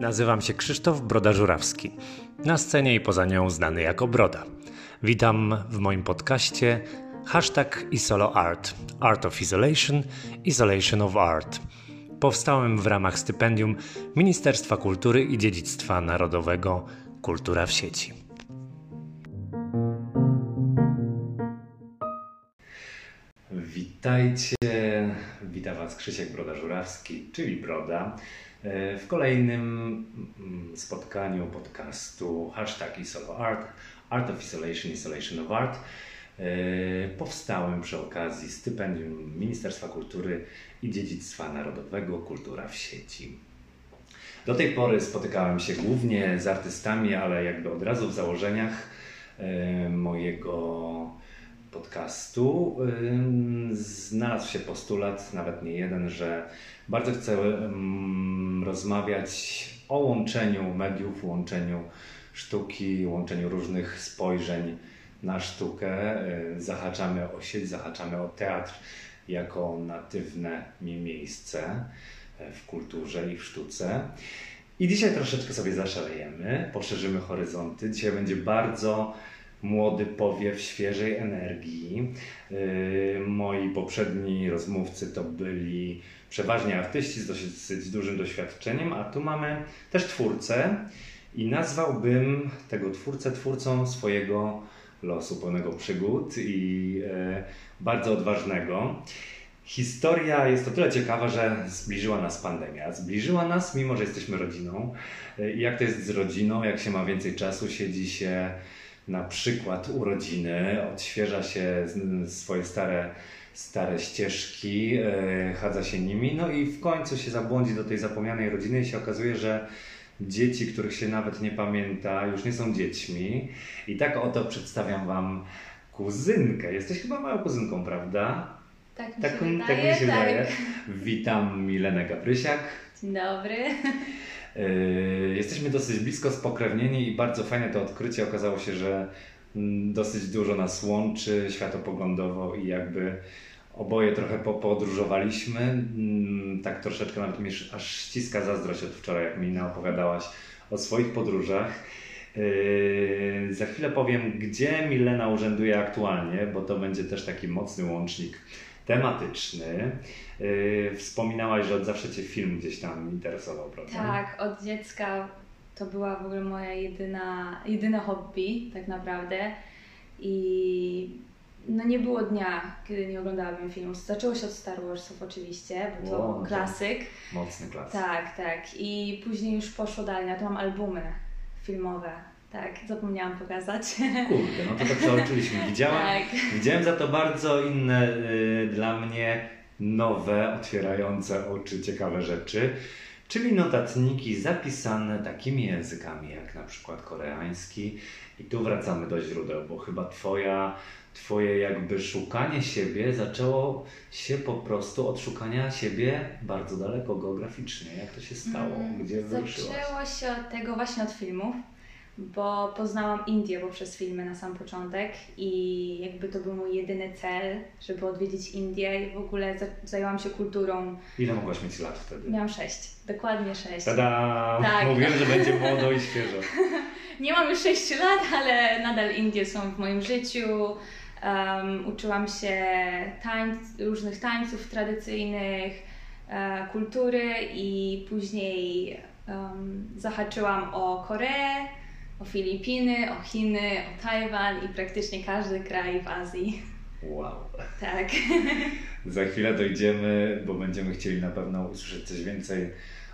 Nazywam się Krzysztof Broda-Żurawski. Na scenie i poza nią znany jako Broda. Witam w moim podcaście hashtag IsoloArt, Art of Isolation, Isolation of Art. Powstałem w ramach stypendium Ministerstwa Kultury i Dziedzictwa Narodowego Kultura w sieci. Witajcie, witam Was Krzysiek Broda-Żurawski, czyli Broda w kolejnym mm, spotkaniu podcastu hashtag Art of Isolation, Isolation of Art e, powstałem przy okazji stypendium Ministerstwa Kultury i Dziedzictwa Narodowego Kultura w sieci. Do tej pory spotykałem się głównie z artystami, ale jakby od razu w założeniach e, mojego podcastu znalazł się postulat, nawet nie jeden, że bardzo chcę rozmawiać o łączeniu mediów, łączeniu sztuki, łączeniu różnych spojrzeń na sztukę. Zahaczamy o sieć, zahaczamy o teatr jako natywne miejsce y, w kulturze i w sztuce. I dzisiaj troszeczkę sobie zaszalejemy, poszerzymy horyzonty. Dzisiaj będzie bardzo młody powiew świeżej energii. Y, moi poprzedni rozmówcy to byli przeważnie artyści z dosyć dużym doświadczeniem, a tu mamy też twórcę i nazwałbym tego twórcę twórcą swojego losu, pełnego przygód i e, bardzo odważnego. Historia jest o tyle ciekawa, że zbliżyła nas pandemia. Zbliżyła nas, mimo że jesteśmy rodziną. E, jak to jest z rodziną, jak się ma więcej czasu, siedzi się na przykład urodziny, odświeża się swoje stare, stare ścieżki, yy, chadza się nimi, no i w końcu się zabłądzi do tej zapomnianej rodziny i się okazuje, że dzieci, których się nawet nie pamięta, już nie są dziećmi. I tak oto przedstawiam Wam kuzynkę. Jesteś chyba małą kuzynką, prawda? Tak mi tak, się wydaje. Tak mi się tak. wydaje. Witam Milenę Gabrysiak. Dzień dobry. Yy, jesteśmy dosyć blisko spokrewnieni i bardzo fajne to odkrycie. Okazało się, że mm, dosyć dużo nas łączy światopoglądowo i jakby oboje trochę podróżowaliśmy. Mm, tak troszeczkę nawet mi aż ściska zazdrość od wczoraj, jak mi opowiadałaś o swoich podróżach. Yy, za chwilę powiem, gdzie Milena urzęduje aktualnie, bo to będzie też taki mocny łącznik tematyczny. Yy, wspominałaś, że od zawsze Cię film gdzieś tam interesował, prawda? Tak, od dziecka to była w ogóle moja jedyna, jedyne hobby tak naprawdę i no nie było dnia, kiedy nie oglądałabym filmów. Zaczęło się od Star Warsów oczywiście, bo to wow, klasyk. Mocny klasyk. Tak, tak. I później już poszło dalej. Ja to mam albumy filmowe. Tak, zapomniałam pokazać. Kurde, no to to przeoczyliśmy. Widziałam, tak. widziałem za to bardzo inne y, dla mnie nowe, otwierające oczy, ciekawe rzeczy, czyli notatniki zapisane takimi językami jak na przykład koreański. I tu wracamy do źródeł, bo chyba Twoja, Twoje jakby szukanie siebie zaczęło się po prostu od szukania siebie bardzo daleko geograficznie. Jak to się stało? Mm, Gdzie wyruszyłaś? Zaczęło się od tego właśnie od filmów bo poznałam Indię poprzez filmy na sam początek i jakby to był mój jedyny cel, żeby odwiedzić Indię i w ogóle zajęłam się kulturą. Ile mogłaś mieć lat wtedy? Miałam sześć, dokładnie sześć. Tada! Tak. Mówiłem, że będzie młodo i świeżo. Nie mam już sześciu lat, ale nadal Indie są w moim życiu. Um, uczyłam się tańc, różnych tańców tradycyjnych, e, kultury i później um, zahaczyłam o Koreę o Filipiny, o Chiny, o Tajwan i praktycznie każdy kraj w Azji. Wow. Tak. Za chwilę dojdziemy, bo będziemy chcieli na pewno usłyszeć coś więcej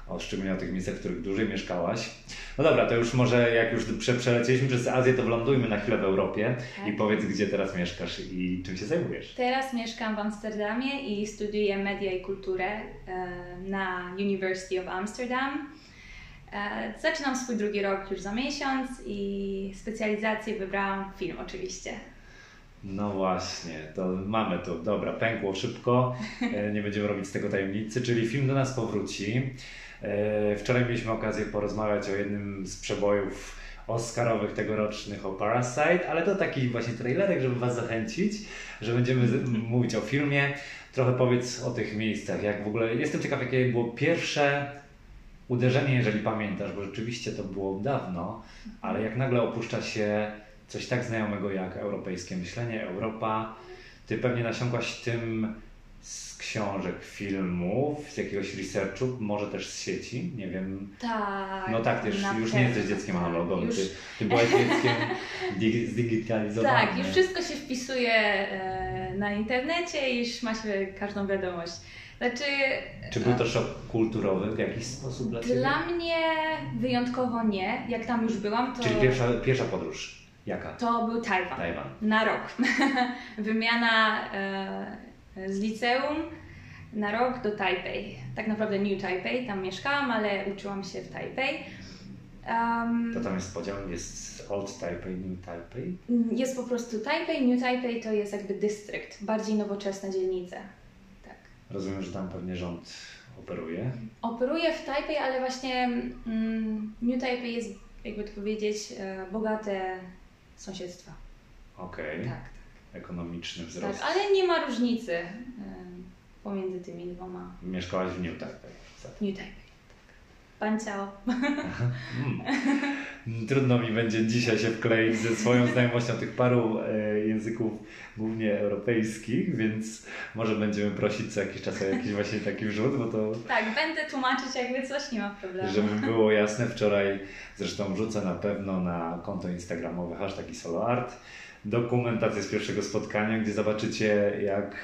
o szczególnie o tych miejscach, w których dłużej mieszkałaś. No dobra, to już może jak już prze, przelecieliśmy przez Azję, to wlądujmy na chwilę w Europie tak. i powiedz, gdzie teraz mieszkasz i czym się zajmujesz. Teraz mieszkam w Amsterdamie i studiuję media i kulturę e, na University of Amsterdam. E, zaczynam swój drugi rok już za miesiąc i specjalizację wybrałam film oczywiście. No właśnie, to mamy to. Dobra, pękło szybko, e, nie będziemy robić z tego tajemnicy, czyli film do nas powróci. E, wczoraj mieliśmy okazję porozmawiać o jednym z przebojów Oscarowych tegorocznych o Parasite, ale to taki właśnie trailerek, żeby Was zachęcić, że będziemy mówić o filmie. Trochę powiedz o tych miejscach, jak w ogóle, jestem ciekaw jakie było pierwsze uderzenie, jeżeli pamiętasz, bo rzeczywiście to było dawno, ale jak nagle opuszcza się coś tak znajomego jak europejskie myślenie, Europa, ty pewnie nasiąkłaś tym z książek, filmów, z jakiegoś researchu, może też z sieci, nie wiem. Tak. No tak, też na już nie jesteś dzieckiem analogowym, Już- ty, ty byłaś dzieckiem dig- zdigitalizowanym. Tak, już wszystko się wpisuje e, na internecie i już ma się każdą wiadomość. Znaczy, Czy był to szok kulturowy w jakiś sposób dla Ciebie? dla mnie wyjątkowo nie. Jak tam już byłam, to, Czyli pierwsza, pierwsza podróż, jaka? to był Tajwan. Tajwan. Na rok. Wymiana e, z liceum na rok do Taipei. Tak naprawdę New Taipei, tam mieszkałam, ale uczyłam się w Taipei. Um, To tam jest podział, jest Old Taipei, New Taipei. Jest po prostu Taipei, New Taipei to jest jakby dystrykt, bardziej nowoczesna dzielnica. Tak. Rozumiem, że tam pewnie rząd operuje. Operuję w Taipei, ale właśnie mm, New Taipei jest, jakby to powiedzieć, e, bogate sąsiedztwa. Okej, Tak, ekonomiczny tak. wzrost. tak. Ale nie ma różnicy pomiędzy tymi dwoma. Mieszkałaś w New Taipei. New Taipei. Pan ciao. Mm. Trudno mi będzie dzisiaj się wkleić ze swoją znajomością tych paru e, języków, głównie europejskich, więc może będziemy prosić co jakiś czas o jakiś właśnie taki wrzut, bo to Tak, będę tłumaczyć jakby coś, nie ma problemu. Żeby było jasne, wczoraj zresztą wrzucę na pewno na konto instagramowe hashtag i soloart dokumentację z pierwszego spotkania, gdzie zobaczycie jak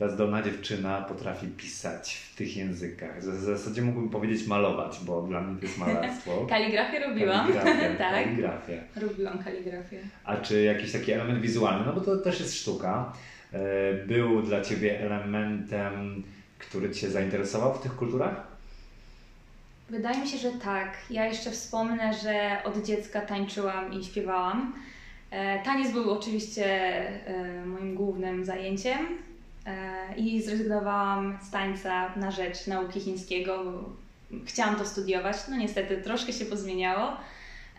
ta zdolna dziewczyna potrafi pisać w tych językach. W zasadzie mógłbym powiedzieć malować, bo dla mnie to jest malarstwo. Kaligrafię robiłam. Kaligrafia, tak, kaligrafia. robiłam kaligrafię. A czy jakiś taki element wizualny, no bo to też jest sztuka, e, był dla Ciebie elementem, który Cię zainteresował w tych kulturach? Wydaje mi się, że tak. Ja jeszcze wspomnę, że od dziecka tańczyłam i śpiewałam. E, Taniec był oczywiście e, moim głównym zajęciem i zrezygnowałam z tańca na rzecz nauki chińskiego. Chciałam to studiować, no niestety troszkę się pozmieniało,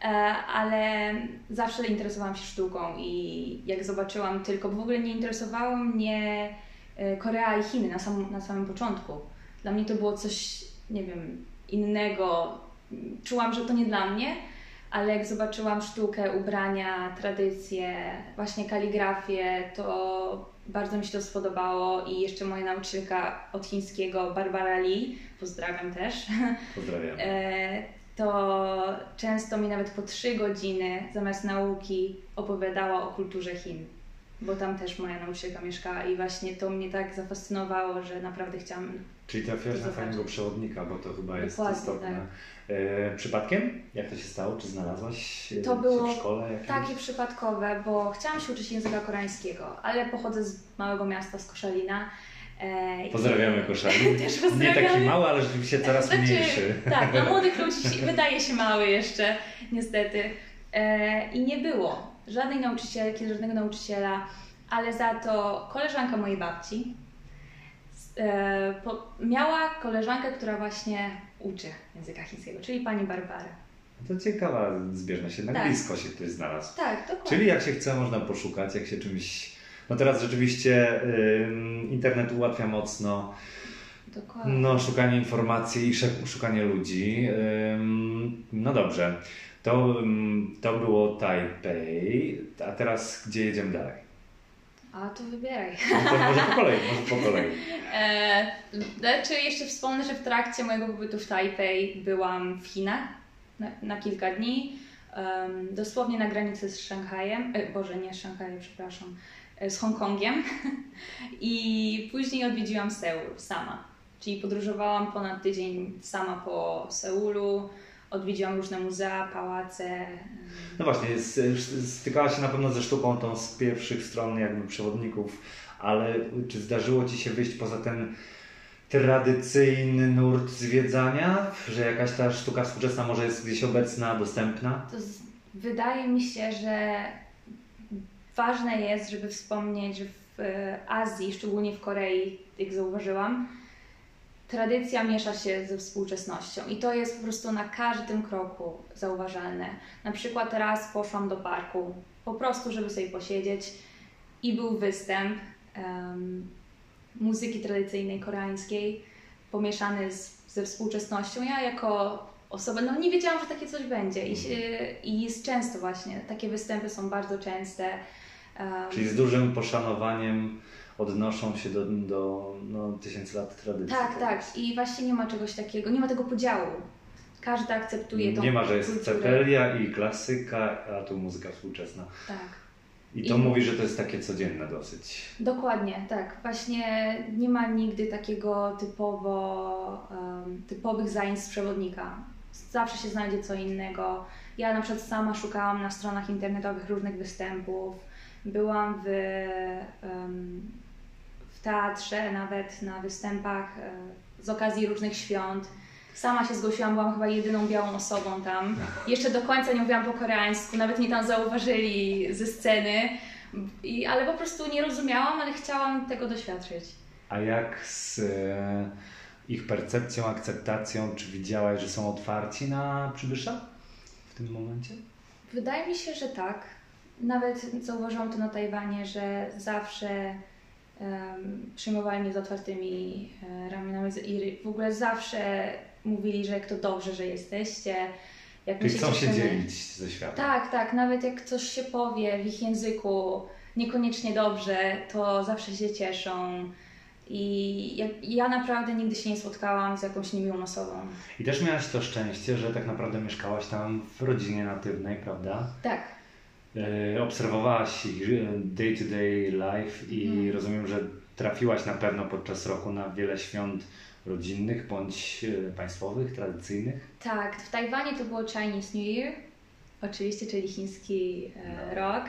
e, ale zawsze interesowałam się sztuką i jak zobaczyłam tylko, bo w ogóle nie interesowało mnie e, Korea i Chiny na, sam, na samym początku. Dla mnie to było coś, nie wiem, innego. Czułam, że to nie dla mnie, ale jak zobaczyłam sztukę, ubrania, tradycje, właśnie kaligrafię, to bardzo mi się to spodobało i jeszcze moja nauczycielka od chińskiego, Barbara Lee, pozdrawiam też, Pozdrawiam. e, to często mi nawet po trzy godziny zamiast nauki opowiadała o kulturze Chin, bo tam też moja nauczycielka mieszkała i właśnie to mnie tak zafascynowało, że naprawdę chciałam Czyli trafiłaś na fajnego przewodnika, bo to chyba jest Dokładnie, istotne. tak. E, przypadkiem? Jak to się stało? Czy znalazłaś e, To było w szkole jakimś? Takie przypadkowe, bo chciałam się uczyć języka koreańskiego, ale pochodzę z małego miasta, z Koszalina. E, Pozdrawiamy Koszali. Też Nie pozdrawiamy. taki mały, ale rzeczywiście coraz Znaczy, mniejszy. Tak, dla młodych ludzi wydaje się mały jeszcze, niestety. E, I nie było żadnej nauczycielki, żadnego nauczyciela, ale za to koleżanka mojej babci e, po, miała koleżankę, która właśnie uczy języka chińskiego, czyli pani Barbara. To ciekawa zbieżność, jednak Tak. blisko się ktoś znalazł. Tak, dokładnie. Czyli jak się chce, można poszukać, jak się czymś... No teraz rzeczywiście internet ułatwia mocno dokładnie. no, szukanie informacji i szukanie ludzi. No dobrze, to, to było Taipei, a teraz gdzie jedziemy dalej? A to wybieraj. No to może po kolei, może po kolei. E, znaczy jeszcze wspomnę, że w trakcie mojego pobytu w Tajpej byłam w Chinach na, na kilka dni. em, dosłownie na granicy z Szanghajem, e, Boże, nie z Szanghajem, przepraszam, e, z Hongkongiem. I później odwiedziłam Seul sama. Czyli podróżowałam ponad tydzień sama po Seulu, odwiedziłam różne muzea, pałace. No właśnie, stykałaś się na pewno ze sztuką tą z pierwszych stron jakby przewodników, ale czy zdarzyło Ci się wyjść poza ten tradycyjny nurt zwiedzania, że jakaś ta sztuka współczesna może jest gdzieś obecna, dostępna? To z, wydaje mi się, że ważne jest, żeby wspomnieć, że w e, Azji, szczególnie w Korei, jak zauważyłam, tradycja miesza się ze współczesnością i to jest po prostu na każdym kroku zauważalne. Na przykład teraz poszłam do parku, po prostu, żeby sobie posiedzieć i był występ em, muzyki tradycyjnej koreańskiej pomieszany z ze współczesnością. Ja jako osoba, no nie wiedziałam, że takie coś będzie i, się, i jest często właśnie, takie występy są bardzo częste. Um, Czyli z dużym poszanowaniem odnoszą się do, do no, tysięcy lat tradycji. tak, tak. I właśnie nie ma czegoś takiego, nie ma tego podziału. Każdy akceptuje to. Nie ma, że jest cepelia i klasyka, a tu muzyka współczesna. Tak. I to I- mówi, że to jest takie codzienne dosyć. Dokładnie, tak. Właśnie nie ma nigdy takiego typowo, em, typowych zajęć z przewodnika. Zawsze się znajdzie co innego. Ja na przykład sama szukałam na stronach internetowych różnych występów. Byłam w, em, w teatrze, nawet na występach e, z okazji różnych świąt. Sama się zgłosiłam, byłam chyba jedyną białą osobą tam. Jeszcze do końca nie mówiłam po koreańsku, nawet mnie tam zauważyli ze sceny. I, ale po prostu nie rozumiałam, ale chciałam tego doświadczyć. A jak z e, ich percepcją, akceptacją, czy widziałaś, że są otwarci na przybysza w tym momencie? Wydaje mi się, że tak. Nawet zauważyłam to na Tajwanie, że zawsze przyjmowali mnie z otwartymi e, ramionami i w ogóle zawsze mówili, że jak to dobrze, że jesteście. Jak Czyli chcą się dzielić ze światem. Tak, tak. Nawet jak coś się powie w ich języku niekoniecznie dobrze, to zawsze się cieszą. I ja, ja naprawdę nigdy się nie spotkałam z jakąś niemiłą osobą. I też miałaś to szczęście, że tak naprawdę mieszkałaś tam w rodzinie natywnej, prawda? Tak, obserwowałaś ich e, day-to-day life i Mhm. rozumiem, że trafiłaś na pewno podczas roku na wiele świąt rodzinnych bądź e, państwowych, tradycyjnych. tak. W Tajwanie to było Chinese New Year, oczywiście, czyli chiński e, rok.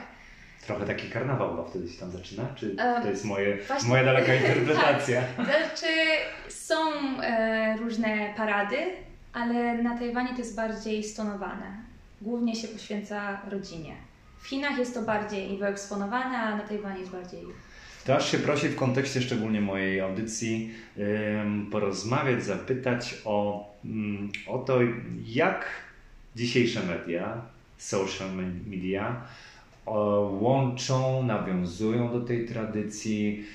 Trochę taki karnawał chyba wtedy się tam zaczyna? Czy to jest moje, właśnie- moja daleka interpretacja? Znaczy, są e, różne parady, ale na Tajwanie to jest bardziej stonowane. Głównie się poświęca rodzinie. W Chinach jest to bardziej wyeksponowane, a na Tajwanie jest bardziej To aż się prosi w kontekście szczególnie mojej audycji porozmawiać, zapytać o, mm, o to, jak dzisiejsze media, social me- media łączą, nawiązują do tej tradycji.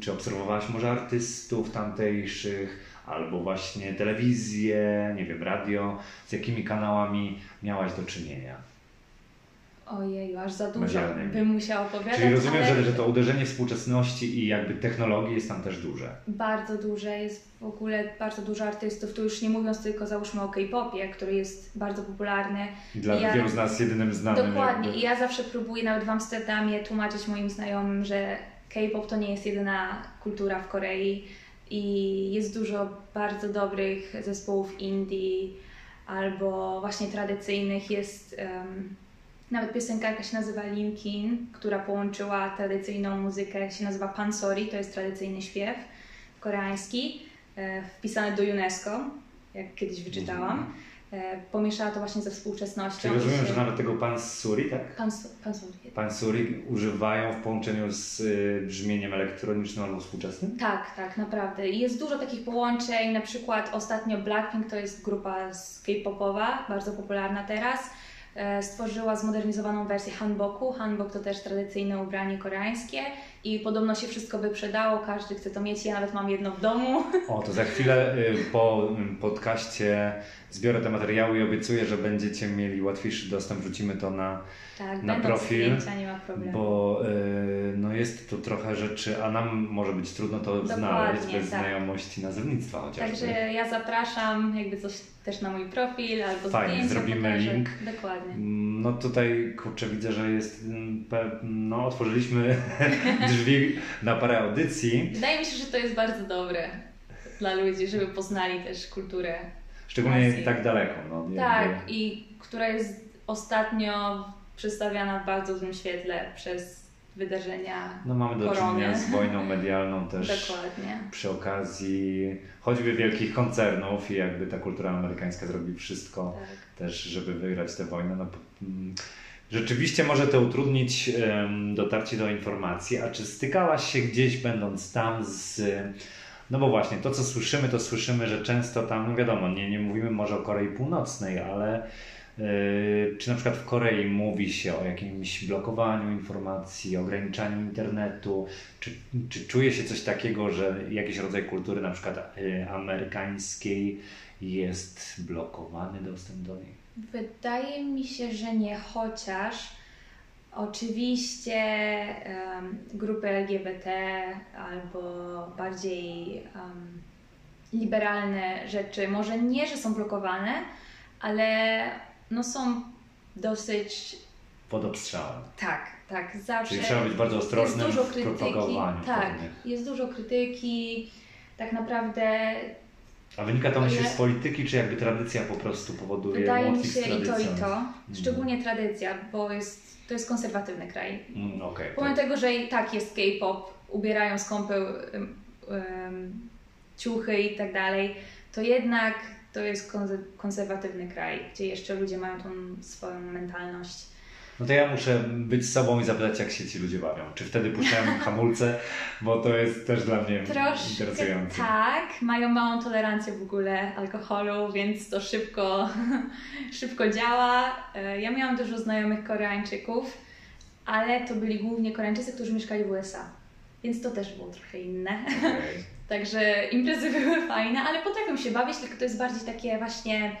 Czy obserwowałaś może artystów tamtejszych, albo właśnie telewizję, nie wiem, radio, z jakimi kanałami miałaś do czynienia? Ojej, aż za dużo Medialnymi. bym musiała opowiadać. Czyli rozumiem, ale że, że to uderzenie współczesności i jakby technologii jest tam też duże. Bardzo duże, jest w ogóle bardzo dużo artystów. Tu już nie mówiąc tylko załóżmy o K-popie, który jest bardzo popularny. Dla Ja- wielu z nas jedynym znanym. Dokładnie. jakby. I ja zawsze próbuję nawet w Amsterdamie tłumaczyć moim znajomym, że K-pop to nie jest jedyna kultura w Korei i jest dużo bardzo dobrych zespołów indie albo właśnie tradycyjnych. Jest em, nawet piosenkarka się nazywa Lim Kin, która połączyła tradycyjną muzykę, się nazywa Pansori, to jest tradycyjny śpiew koreański, e, wpisany do UNESCO, jak kiedyś wyczytałam. E, pomieszała to właśnie ze współczesnością. Czyli rozumiem, się- że nawet tego pan Suri, tak? Pans, pansori. Pan Suri używają w połączeniu z y, brzmieniem elektronicznym albo współczesnym? Tak, tak, naprawdę. I jest dużo takich połączeń, na przykład ostatnio Blackpink to jest grupa K-popowa, bardzo popularna teraz. E, Stworzyła zmodernizowaną wersję hanboku. Hanbok to też tradycyjne ubranie koreańskie i podobno się wszystko wyprzedało, każdy chce to mieć. Ja nawet mam jedno w domu. O, to za chwilę y, po y, podcaście zbiorę te materiały i obiecuję, że będziecie mieli łatwiejszy dostęp. Wrzucimy to na, Tak, Na profil, zdjęcia, nie ma problemu. bo y, no jest tu trochę rzeczy, a nam może być trudno to znaleźć bez tak. znajomości nazewnictwa chociażby. Także ja zapraszam, jakby coś też na mój profil albo Fajnie, zdjęcia zrobimy pokażę. link. Dokładnie. No tutaj kurczę widzę, że jest mm, no otworzyliśmy drzwi na parę audycji. Wydaje mi się, że to jest bardzo dobre dla ludzi, żeby poznali też kulturę. Szczególnie Azji. tak daleko. No, jakby- Tak, i która jest ostatnio przedstawiana w bardzo złym świetle przez wydarzenia. No mamy do korony. czynienia z wojną medialną też Dokładnie. przy okazji choćby wielkich koncernów i jakby ta kultura amerykańska zrobi wszystko Tak. też, żeby wygrać tę wojnę. No, mm, rzeczywiście może to utrudnić em, dotarcie do informacji, a czy stykałaś się gdzieś będąc tam z... No bo właśnie, to co słyszymy, to słyszymy, że często tam, no wiadomo, nie, nie mówimy może o Korei Północnej, ale Yy, czy na przykład w Korei mówi się o jakimś blokowaniu informacji, ograniczaniu internetu? Czy, czy czuje się coś takiego, że jakiś rodzaj kultury, na przykład yy, amerykańskiej, jest blokowany dostęp do niej? Wydaje mi się, że nie, chociaż oczywiście um, grupy LGBT albo bardziej um, liberalne rzeczy, może nie, że są blokowane, ale no są dosyć... Pod obstrzałem. Tak, tak, zawsze. Czyli trzeba być bardzo ostrożnym jest dużo w krytyki, propagowaniu Tak, pewnych. jest dużo krytyki, tak naprawdę A wynika to myślisz z polityki, czy jakby tradycja po prostu powoduje wydaje mi się i to i to, szczególnie tradycja, bo jest, to jest konserwatywny kraj. Mm, Okej, Pomimo tak. tego, że i tak jest K-pop, ubierają skąpe um, um, ciuchy i tak dalej, to jednak to jest konse- konserwatywny kraj, gdzie jeszcze ludzie mają tą swoją mentalność. No to ja muszę być sobą i zapytać, jak się ci ludzie bawią. Czy wtedy puszczają hamulce, bo to jest też dla mnie Troszkę interesujące. tak, mają małą tolerancję w ogóle alkoholu, więc to szybko, szybko działa. E, Ja miałam dużo znajomych Koreańczyków, ale to byli głównie Koreańczycy, którzy mieszkali w USA, więc to też było trochę inne. Okej. Także imprezy były fajne, ale potrafią się bawić, tylko to jest bardziej takie właśnie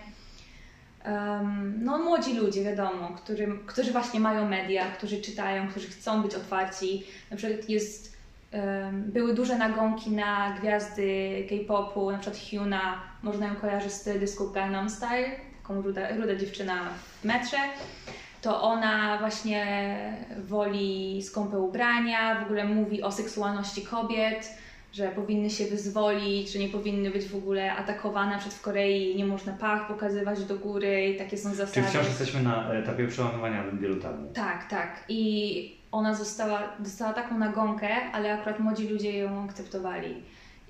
em, no młodzi ludzie, wiadomo, którym, którzy właśnie mają media, którzy czytają, którzy chcą być otwarci. Na przykład jest, em, były duże nagonki na gwiazdy K-popu, na przykład Hyuna, można ją kojarzyć z teledysku Gangnam Style, taką ruda, ruda dziewczyna w metrze. To ona właśnie woli skąpe ubrania, w ogóle mówi o seksualności kobiet, że powinny się wyzwolić, że nie powinny być w ogóle atakowane. Przykład w Korei nie można pach pokazywać do góry i takie są Czyli zasady. wciąż jesteśmy na etapie przełamywania wielu tabu. Tak, tak. I ona została, dostała taką nagonkę, ale akurat młodzi ludzie ją akceptowali.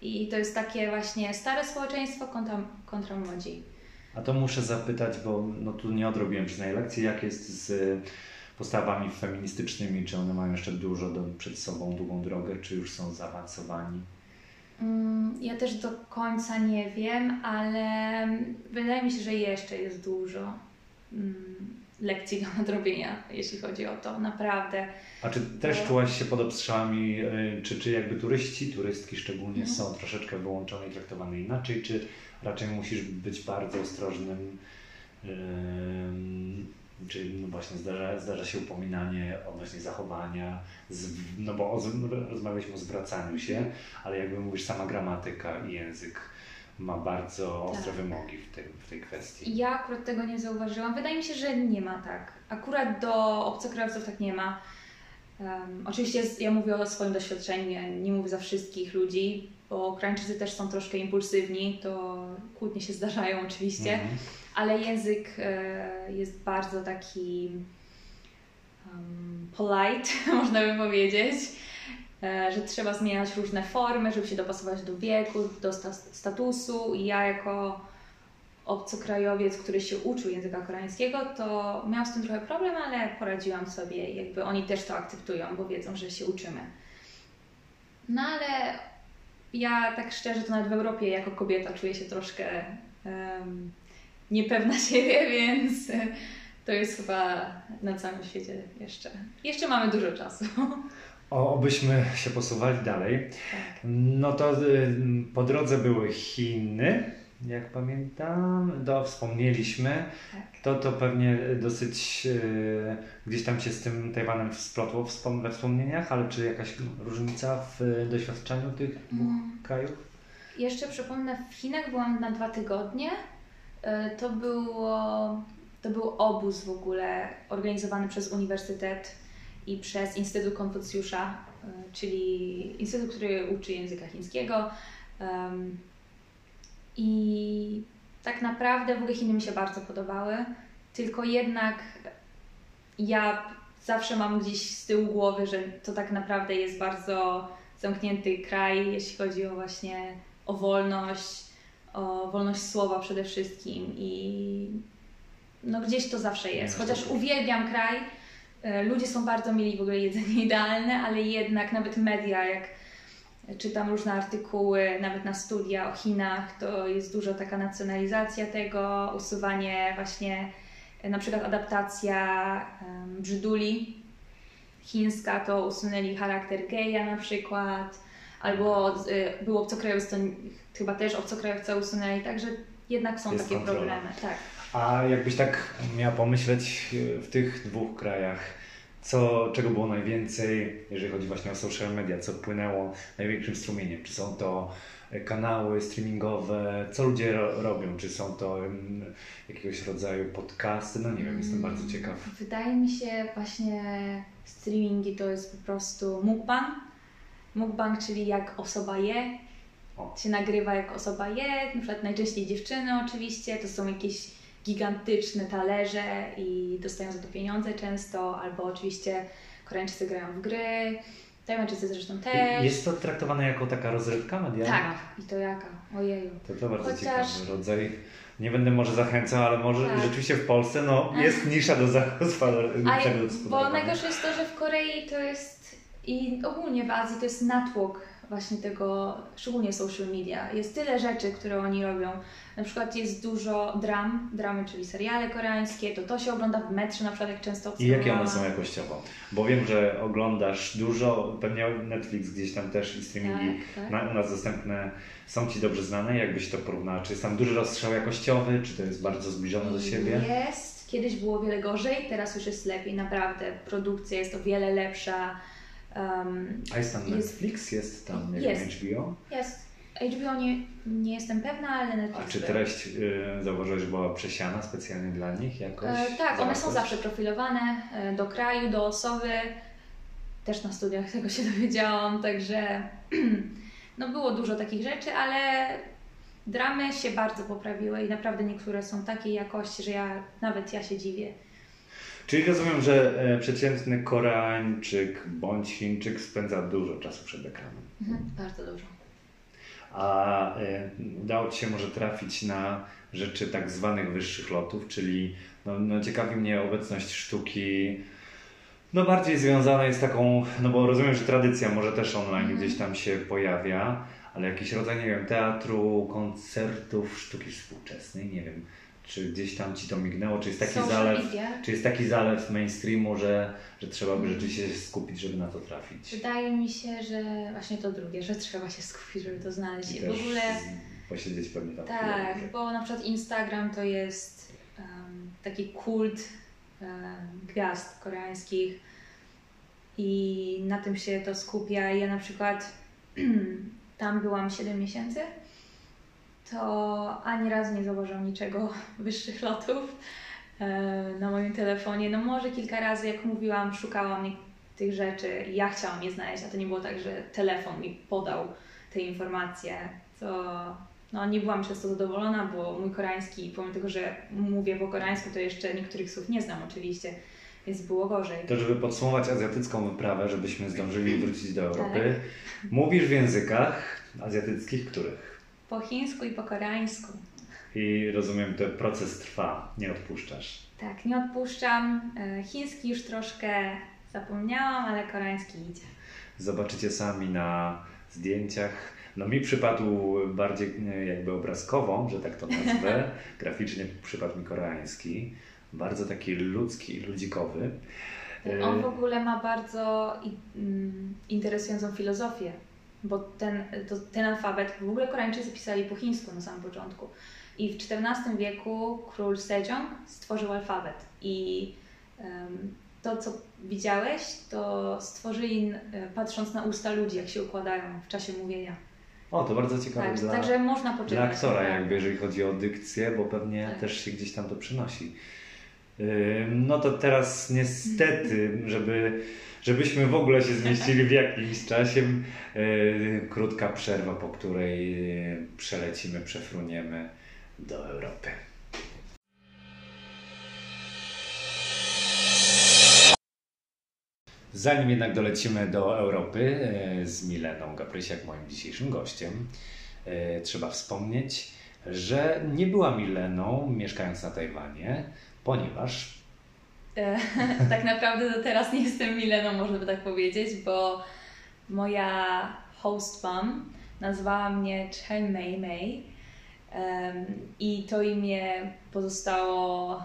I to jest takie właśnie stare społeczeństwo kontra, kontra młodzi. A to muszę zapytać, bo no tu nie odrobiłem przyznaję lekcji, jak jest z postawami feministycznymi, czy one mają jeszcze dużo do, przed sobą, długą drogę, czy już są zaawansowani? Mm, Ja też do końca nie wiem, ale wydaje mi się, że jeszcze jest dużo mm, lekcji do nadrobienia, jeśli chodzi o to, naprawdę. A czy też No. czułaś się pod obstrzałami, y, czy, czy jakby turyści, turystki szczególnie Mhm. są troszeczkę wyłączone i traktowane inaczej, czy raczej musisz być bardzo ostrożnym, ym, czy no właśnie zdarza, zdarza się upominanie odnośnie zachowania, z, no bo rozmawialiśmy o zwracaniu się, ale jakby mówisz, sama gramatyka i język ma bardzo ostre Tak. wymogi w tej, w tej kwestii. Ja akurat tego nie zauważyłam. Wydaje mi się, że nie ma tak. Akurat do obcokrajowców tak nie ma. Um, oczywiście ja mówię o swoim doświadczeniu, ja nie mówię za wszystkich ludzi, bo Ukraińczycy też są troszkę impulsywni, to kłótnie się zdarzają oczywiście. Mhm. ale język e, jest bardzo taki um, polite, można by powiedzieć, e, że trzeba zmieniać różne formy, żeby się dopasować do wieku, do sta- statusu i ja jako obcokrajowiec, który się uczył języka koreańskiego, to miałam z tym trochę problem, ale poradziłam sobie, jakby oni też to akceptują, bo wiedzą, że się uczymy. No ale ja tak szczerze to nawet w Europie jako kobieta czuję się troszkę em, niepewna siebie, więc to jest chyba na całym świecie jeszcze. Jeszcze mamy dużo czasu. O, obyśmy się posuwali dalej. Tak. No to y, po drodze były Chiny, jak pamiętam, to wspomnieliśmy. Tak. To, to pewnie dosyć y, gdzieś tam się z tym Tajwanem splotło wspom- we wspomnieniach, ale czy jakaś różnica w doświadczeniu tych dwóch Mm. krajów? Jeszcze przypomnę, w Chinach byłam na dwa tygodnie. E, To, było, to był obóz w ogóle organizowany przez Uniwersytet i przez Instytut Konfucjusza, e, czyli instytut, który uczy języka chińskiego. I tak naprawdę w ogóle Chiny mi się bardzo podobały, tylko jednak ja zawsze mam gdzieś z tyłu głowy, że to tak naprawdę jest bardzo zamknięty kraj, jeśli chodzi o właśnie o wolność, o wolność słowa przede wszystkim i no gdzieś to zawsze jest. Nie, Chociaż uwielbiam kraj, e, ludzie są bardzo mili, w ogóle jedzenie idealne, ale jednak nawet media, jak czytam różne artykuły, nawet na studia o Chinach, to jest dużo taka nacjonalizacja tego, usuwanie właśnie na przykład adaptacja um, Brzyduli chińska, to usunęli charakter geja na przykład, albo y, był obcokrajowcy, to chyba też obcokrajowca usunęli, także jednak są Jest takie kontrola. problemy. Tak. A jakbyś tak miała pomyśleć y, w tych dwóch krajach, co, czego było najwięcej, jeżeli chodzi właśnie o social media, co płynęło największym strumieniem? Czy są to y, kanały streamingowe, co ludzie ro robią? Czy są to um, jakiegoś rodzaju podcasty? No nie wiem, jestem Mm, bardzo ciekaw. Wydaje mi się właśnie streamingi to jest po prostu mukbang. Mukbang, czyli jak osoba je, O. się nagrywa jak osoba je, na przykład najczęściej dziewczyny oczywiście, to są jakieś gigantyczne talerze i dostają za to pieniądze często, albo oczywiście Koreańczycy grają w gry, Tajwańczycy zresztą też. Jest to traktowane jako taka rozrywka medialna? Tak, i to jaka? Ojeju. To, to bardzo Chociaż- ciekawy rodzaj. Nie będę może zachęcał, ale może Tak. rzeczywiście w Polsce no, jest nisza do zagospodarowania. bo najgorsze jest to, że w Korei to jest i ogólnie w Azji to jest natłok właśnie tego, szczególnie social media. Jest tyle rzeczy, które oni robią. Na przykład jest dużo dram, dramy, czyli seriale koreańskie, to to się ogląda w metrze na przykład, jak często I jakie one są jakościowo? Bo wiem, że oglądasz dużo, pewnie Netflix gdzieś tam też i streamingi Tak, tak. u nas dostępne są Ci dobrze znane. Jakbyś to porównała? Czy jest tam duży rozstrzał jakościowy, czy to jest bardzo zbliżone do siebie? Jest. Kiedyś było wiele gorzej, teraz już jest lepiej, naprawdę. Produkcja jest o wiele lepsza. Um, A jest tam Netflix? Jest tam Jest. HBO? jest. HBO nie, nie jestem pewna, ale Netflix A czy treść y, zauważyłeś, była przesiana specjalnie dla nich jakoś? E, tak, one są zawsze profilowane e, do kraju, do osoby. Też na studiach tego się dowiedziałam, także no było dużo takich rzeczy, ale dramy się bardzo poprawiły i naprawdę niektóre są takiej jakości, że ja nawet ja się dziwię. Czyli rozumiem, że e, przeciętny Koreańczyk bądź Chińczyk spędza dużo czasu przed ekranem. Mhm, bardzo dużo. A e, udało Ci się może trafić na rzeczy tak zwanych wyższych lotów, czyli no, no ciekawi mnie obecność sztuki, no bardziej związana jest taką, no bo rozumiem, że tradycja może też online Mhm. gdzieś tam się pojawia, ale jakiś rodzaj, nie wiem, teatru, koncertów, sztuki współczesnej, nie wiem, czy gdzieś tam Ci to mignęło, czy jest taki Social zalew, media. czy jest taki zalew mainstreamu, że, że trzeba by rzeczywiście się skupić, żeby na to trafić. Wydaje mi się, że właśnie to drugie, że trzeba się skupić, żeby to znaleźć. I w też ogóle posiedzieć pewnie tam tak, chwilę. bo na przykład Instagram to jest em, taki kult em, gwiazd koreańskich i na tym się to skupia. Ja na przykład tam byłam 7 miesięcy, to ani razu nie zauważyłam niczego wyższych lotów e, na moim telefonie. No może kilka razy, jak mówiłam, szukałam tych rzeczy i ja chciałam je znaleźć, a to nie było tak, że telefon mi podał te informacje, to no, nie byłam przez to zadowolona, bo mój koreański, pomimo tego, że mówię po koreańsku, to jeszcze niektórych słów nie znam oczywiście, więc było gorzej. To, żeby podsumować azjatycką wyprawę, żebyśmy zdążyli wrócić do Europy, Tak. mówisz w językach azjatyckich których? Po chińsku i po koreańsku. I rozumiem, ten proces trwa, nie odpuszczasz. Tak, nie odpuszczam. E, Chiński już troszkę zapomniałam, ale koreański idzie. Zobaczycie sami na zdjęciach. No mi przypadł bardziej e, jakby obrazkową, że tak to nazwę. Graficznie przypadł mi koreański. Bardzo taki ludzki i ludzikowy. E, On w ogóle ma bardzo mm, interesującą filozofię, bo ten, to, ten alfabet w ogóle Koreańczycy pisali po chińsku na samym początku. I w XIV wieku król Sejong stworzył alfabet. I em, to, co widziałeś, to stworzyli e, patrząc na usta ludzi, jak się układają w czasie mówienia. O, to bardzo ciekawe Tak, dla, także można poczytać. dla aktora, jakby jeżeli chodzi o dykcję, bo pewnie Tak. też się gdzieś tam to przynosi. No to teraz niestety, żeby, żebyśmy w ogóle się zmieścili w jakimś czasie, krótka przerwa, po której przelecimy, przefruniemy do Europy. Zanim jednak dolecimy do Europy e, z Mileną Gabrysiak, moim dzisiejszym gościem, e, trzeba wspomnieć, że nie była Mileną mieszkając na Tajwanie, ponieważ E, tak naprawdę do teraz nie jestem Mileną, można by tak powiedzieć, bo moja host mom nazwała mnie Chen Mei Mei em, i to imię pozostało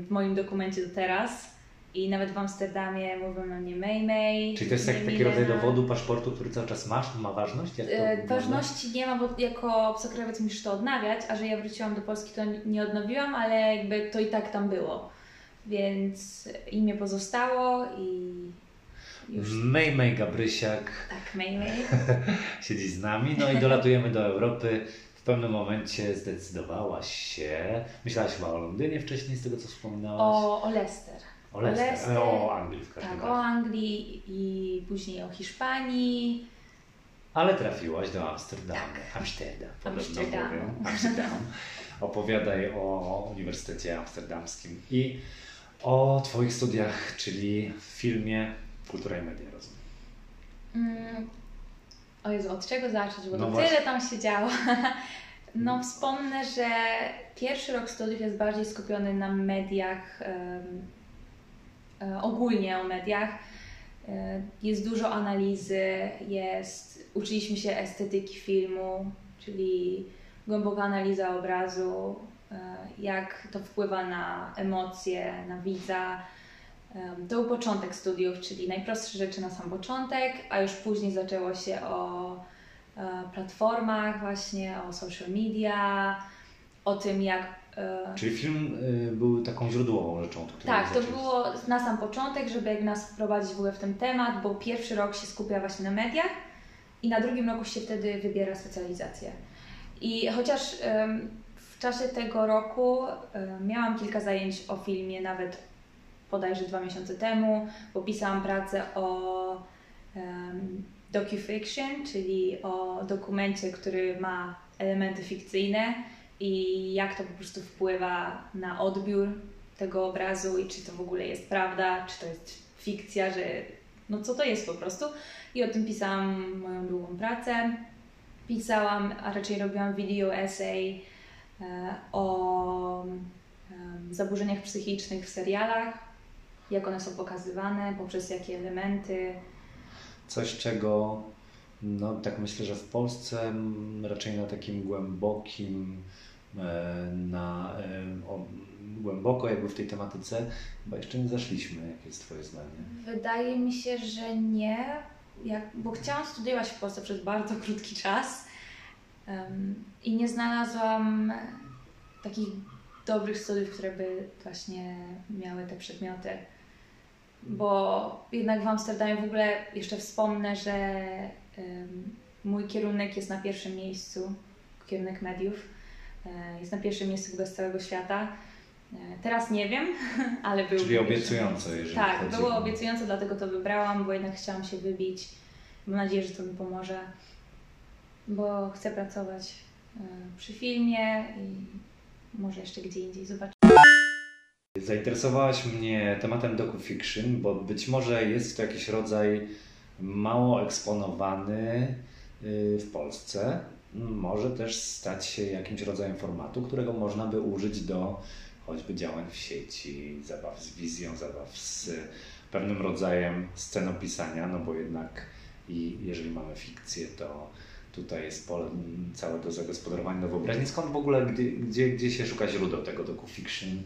w moim dokumencie do teraz. I nawet w Amsterdamie mówią na mnie May May. Czyli to jest jak, taki rodzaj dowodu, paszportu, który cały czas masz, ma ważność? Jak to e, Ważności nie ma, bo jako obcokrajowiec musisz to odnawiać, a że ja wróciłam do Polski, to nie odnowiłam, ale jakby to i tak tam było. Więc imię pozostało i już. May May Gabrysiak. Tak, May May. siedzi z nami, no i dolatujemy do Europy. W pewnym momencie zdecydowałaś się, myślałaś chyba o Londynie wcześniej, z tego co wspominałaś? O, o Leicester. O Leicester. o Anglii w każdym Tak, razie. o Anglii i później o Hiszpanii. Ale trafiłaś do Amsterdamu. Tak. Amsterdam, Amsterdam. Amsterdam. Opowiadaj o Uniwersytecie Amsterdamskim i o Twoich studiach, czyli w filmie Kultura i Media, rozumiem. Mm. O Jezu, od czego zacząć? Bo no to tyle tam się działo. No wspomnę, że pierwszy rok studiów jest bardziej skupiony na mediach, um, ogólnie o mediach. E, jest dużo analizy, jest, uczyliśmy się estetyki filmu, czyli głęboka analiza obrazu, e, jak to wpływa na emocje, na widza. To był początek studiów, czyli najprostsze rzeczy na sam początek, a już później zaczęło się o platformach, właśnie o social media, o tym jak. Czyli film y, był taką źródłową rzeczą. Tak, to było na sam początek, żeby jak nas wprowadzić w ogóle w ten temat, bo pierwszy rok się skupia właśnie na mediach i na drugim roku się wtedy wybiera specjalizację. I chociaż w czasie tego roku miałam kilka zajęć o filmie, nawet bodajże dwa miesiące temu, bo pisałam pracę o docufiction, czyli o dokumencie, który ma elementy fikcyjne i jak to po prostu wpływa na odbiór tego obrazu i czy to w ogóle jest prawda, czy to jest fikcja, że no co to jest po prostu. I o tym pisałam moją długą pracę. Pisałam, a raczej robiłam video essay e, o zaburzeniach psychicznych w serialach, jak one są pokazywane, poprzez jakie elementy. Coś, czego no tak myślę, że w Polsce raczej na takim głębokim, e, na, e, o, głęboko jakby w tej tematyce chyba jeszcze nie zaszliśmy. Jakie jest Twoje zdanie? Wydaje mi się, że nie, jak, bo chciałam studiować w Polsce przez bardzo krótki czas um, i nie znalazłam takich dobrych studiów, które by właśnie miały te przedmioty bo jednak w Amsterdamie w ogóle jeszcze wspomnę, że mój kierunek jest na pierwszym miejscu, kierunek mediów, e, jest na pierwszym miejscu ogóle z całego świata. E, teraz nie wiem, ale był. Czyli obiecująco, jeżeli Tak, chodzi było obiecująco, dlatego to wybrałam, bo jednak chciałam się wybić. Mam nadzieję, że to mi pomoże, bo chcę pracować e, przy filmie i może jeszcze gdzie indziej zobaczyć. Zainteresowałaś mnie tematem docu-fiction, bo być może jest to jakiś rodzaj mało eksponowany y, w Polsce. Może też stać się jakimś rodzajem formatu, którego można by użyć do choćby działań w sieci, zabaw z wizją, zabaw z pewnym rodzajem scenopisania, no bo jednak i jeżeli mamy fikcję, to tutaj jest pole całe do zagospodarowania do wyobraźni. Skąd w ogóle, gdzie, gdzie, gdzie się szuka źródeł tego docu-fiction?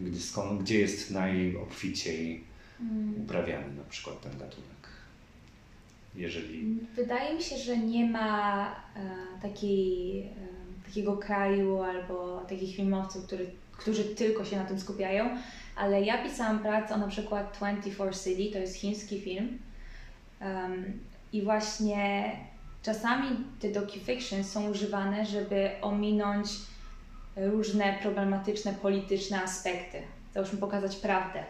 gdzie, skąd, gdzie jest najobficiej mm. uprawiany na przykład ten gatunek? Jeżeli... Wydaje mi się, że nie ma e, takiej, e, takiego kraju albo takich filmowców, który, którzy tylko się na tym skupiają, ale ja pisałam pracę o na przykład 24 City, to jest chiński film um, i właśnie czasami te docu-fiction są używane, żeby ominąć różne problematyczne, polityczne aspekty. Załóżmy pokazać prawdę.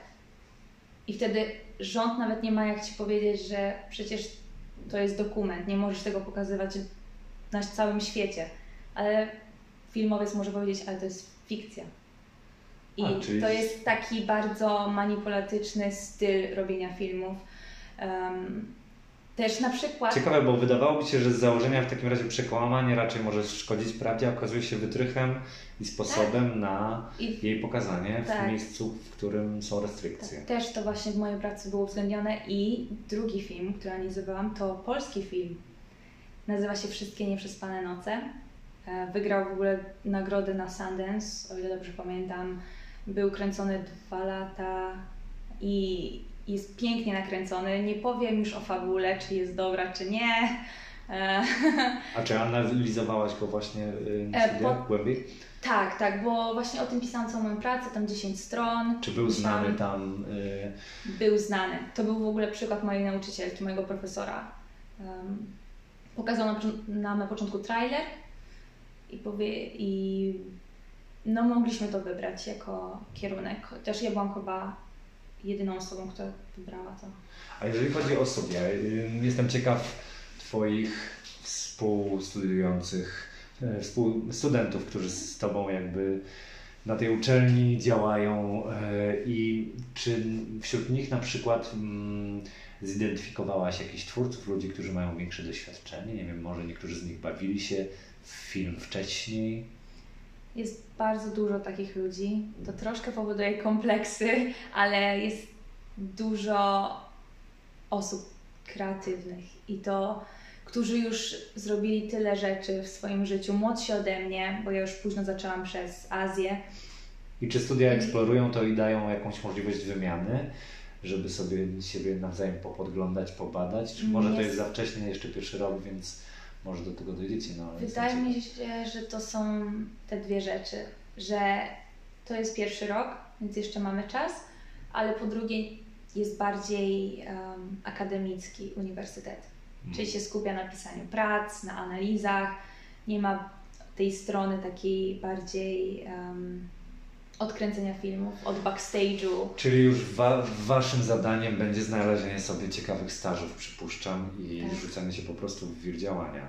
I wtedy rząd nawet nie ma jak ci powiedzieć, że przecież to jest dokument, nie możesz tego pokazywać na całym świecie. Ale filmowiec może powiedzieć, ale to jest fikcja. I A, czyli... to jest taki bardzo manipulatyczny styl robienia filmów. Um, też na przykład. Ciekawe, bo wydawało mi się, że z założenia w takim razie przekłamanie raczej może szkodzić prawdzie, a okazuje się wytrychem i sposobem tak. na I... jej pokazanie tak. w miejscu, w którym są restrykcje. Tak. Też to właśnie w mojej pracy było uwzględnione. I drugi film, który analizowałam, to polski film. Nazywa się Wszystkie Nieprzespane Noce. E, wygrał w ogóle nagrodę na Sundance, o ile dobrze pamiętam, Był kręcony dwa lata i jest pięknie nakręcony. Nie powiem już o fabule, czy jest dobra, czy nie. E, A czy analizowałaś go właśnie y, E, po- głębiej? tak, tak, bo właśnie o tym pisałam całą moją pracę, tam 10 stron. Czy był znany tam y, Był znany. To był w ogóle przykład mojej nauczycielki, mojego profesora. Um, nam na początku trailer i powie i no mogliśmy to wybrać jako kierunek. Chociaż ja byłam chyba jedyną osobą, która wybrała to. A jeżeli chodzi o studia, y, jestem ciekaw Twoich współstudiujących, y, współstudentów, którzy z Tobą jakby na tej uczelni działają y, i czy wśród nich na przykład mm, zidentyfikowałaś jakichś twórców, ludzi, którzy mają większe doświadczenie? Nie wiem, może niektórzy z nich bawili się w film wcześniej? Jest bardzo dużo takich ludzi. To troszkę powoduje kompleksy, ale jest dużo osób kreatywnych i to, którzy już zrobili tyle rzeczy w swoim życiu, młodsi ode mnie, bo ja już późno zaczęłam przez Azję. I czy studia eksplorują to i dają jakąś możliwość wymiany, żeby sobie siebie nawzajem popodglądać, pobadać? Czy może to Jest. jest za wcześnie, jeszcze pierwszy rok, więc może do tego dojdziecie? No, ale Wydaje mi się, że to są te dwie rzeczy, że to jest pierwszy rok, więc jeszcze mamy czas, ale po drugie jest bardziej em, akademicki uniwersytet. Czyli się skupia na pisaniu prac, na analizach, nie ma tej strony takiej bardziej em, odkręcenia filmów, od backstage'u. Czyli już wa- waszym zadaniem będzie znalezienie sobie ciekawych stażów, przypuszczam, i Tak. rzucenie się po prostu w wir działania.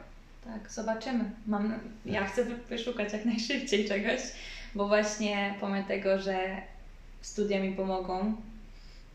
Tak, zobaczymy. Mam, ja chcę wy- wyszukać jak najszybciej czegoś, bo właśnie pomimo tego, że studia mi pomogą,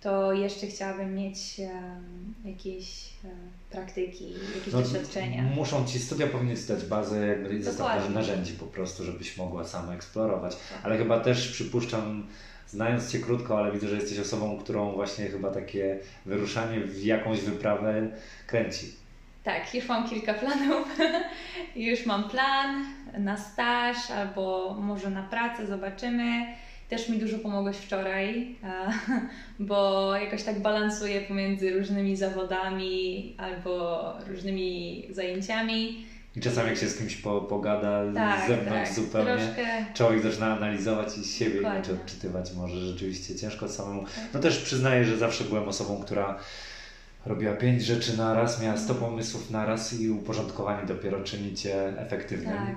to jeszcze chciałabym mieć em, jakieś em, praktyki, jakieś No, doświadczenia. Muszą ci studia powinny ci dać bazę, jakby zestaw narzędzi po prostu, żebyś mogła sama eksplorować. Tak. Ale chyba też przypuszczam, znając Cię krótko, ale widzę, że jesteś osobą, którą właśnie chyba takie wyruszanie w jakąś wyprawę kręci. Tak, już mam kilka planów. już mam plan na staż albo może na pracę, zobaczymy. Też mi dużo pomogłeś wczoraj, bo jakoś tak balansuję pomiędzy różnymi zawodami albo różnymi zajęciami. I czasami jak się z kimś po, pogada Tak, z zewnątrz tak, zupełnie, troszkę. człowiek zaczyna analizować i siebie Dokładnie. inaczej odczytywać może rzeczywiście ciężko samemu. No też przyznaję, że zawsze byłem osobą, która robiła pięć rzeczy na raz, miała sto pomysłów na raz i uporządkowanie dopiero czyni Cię efektywnym. Tak.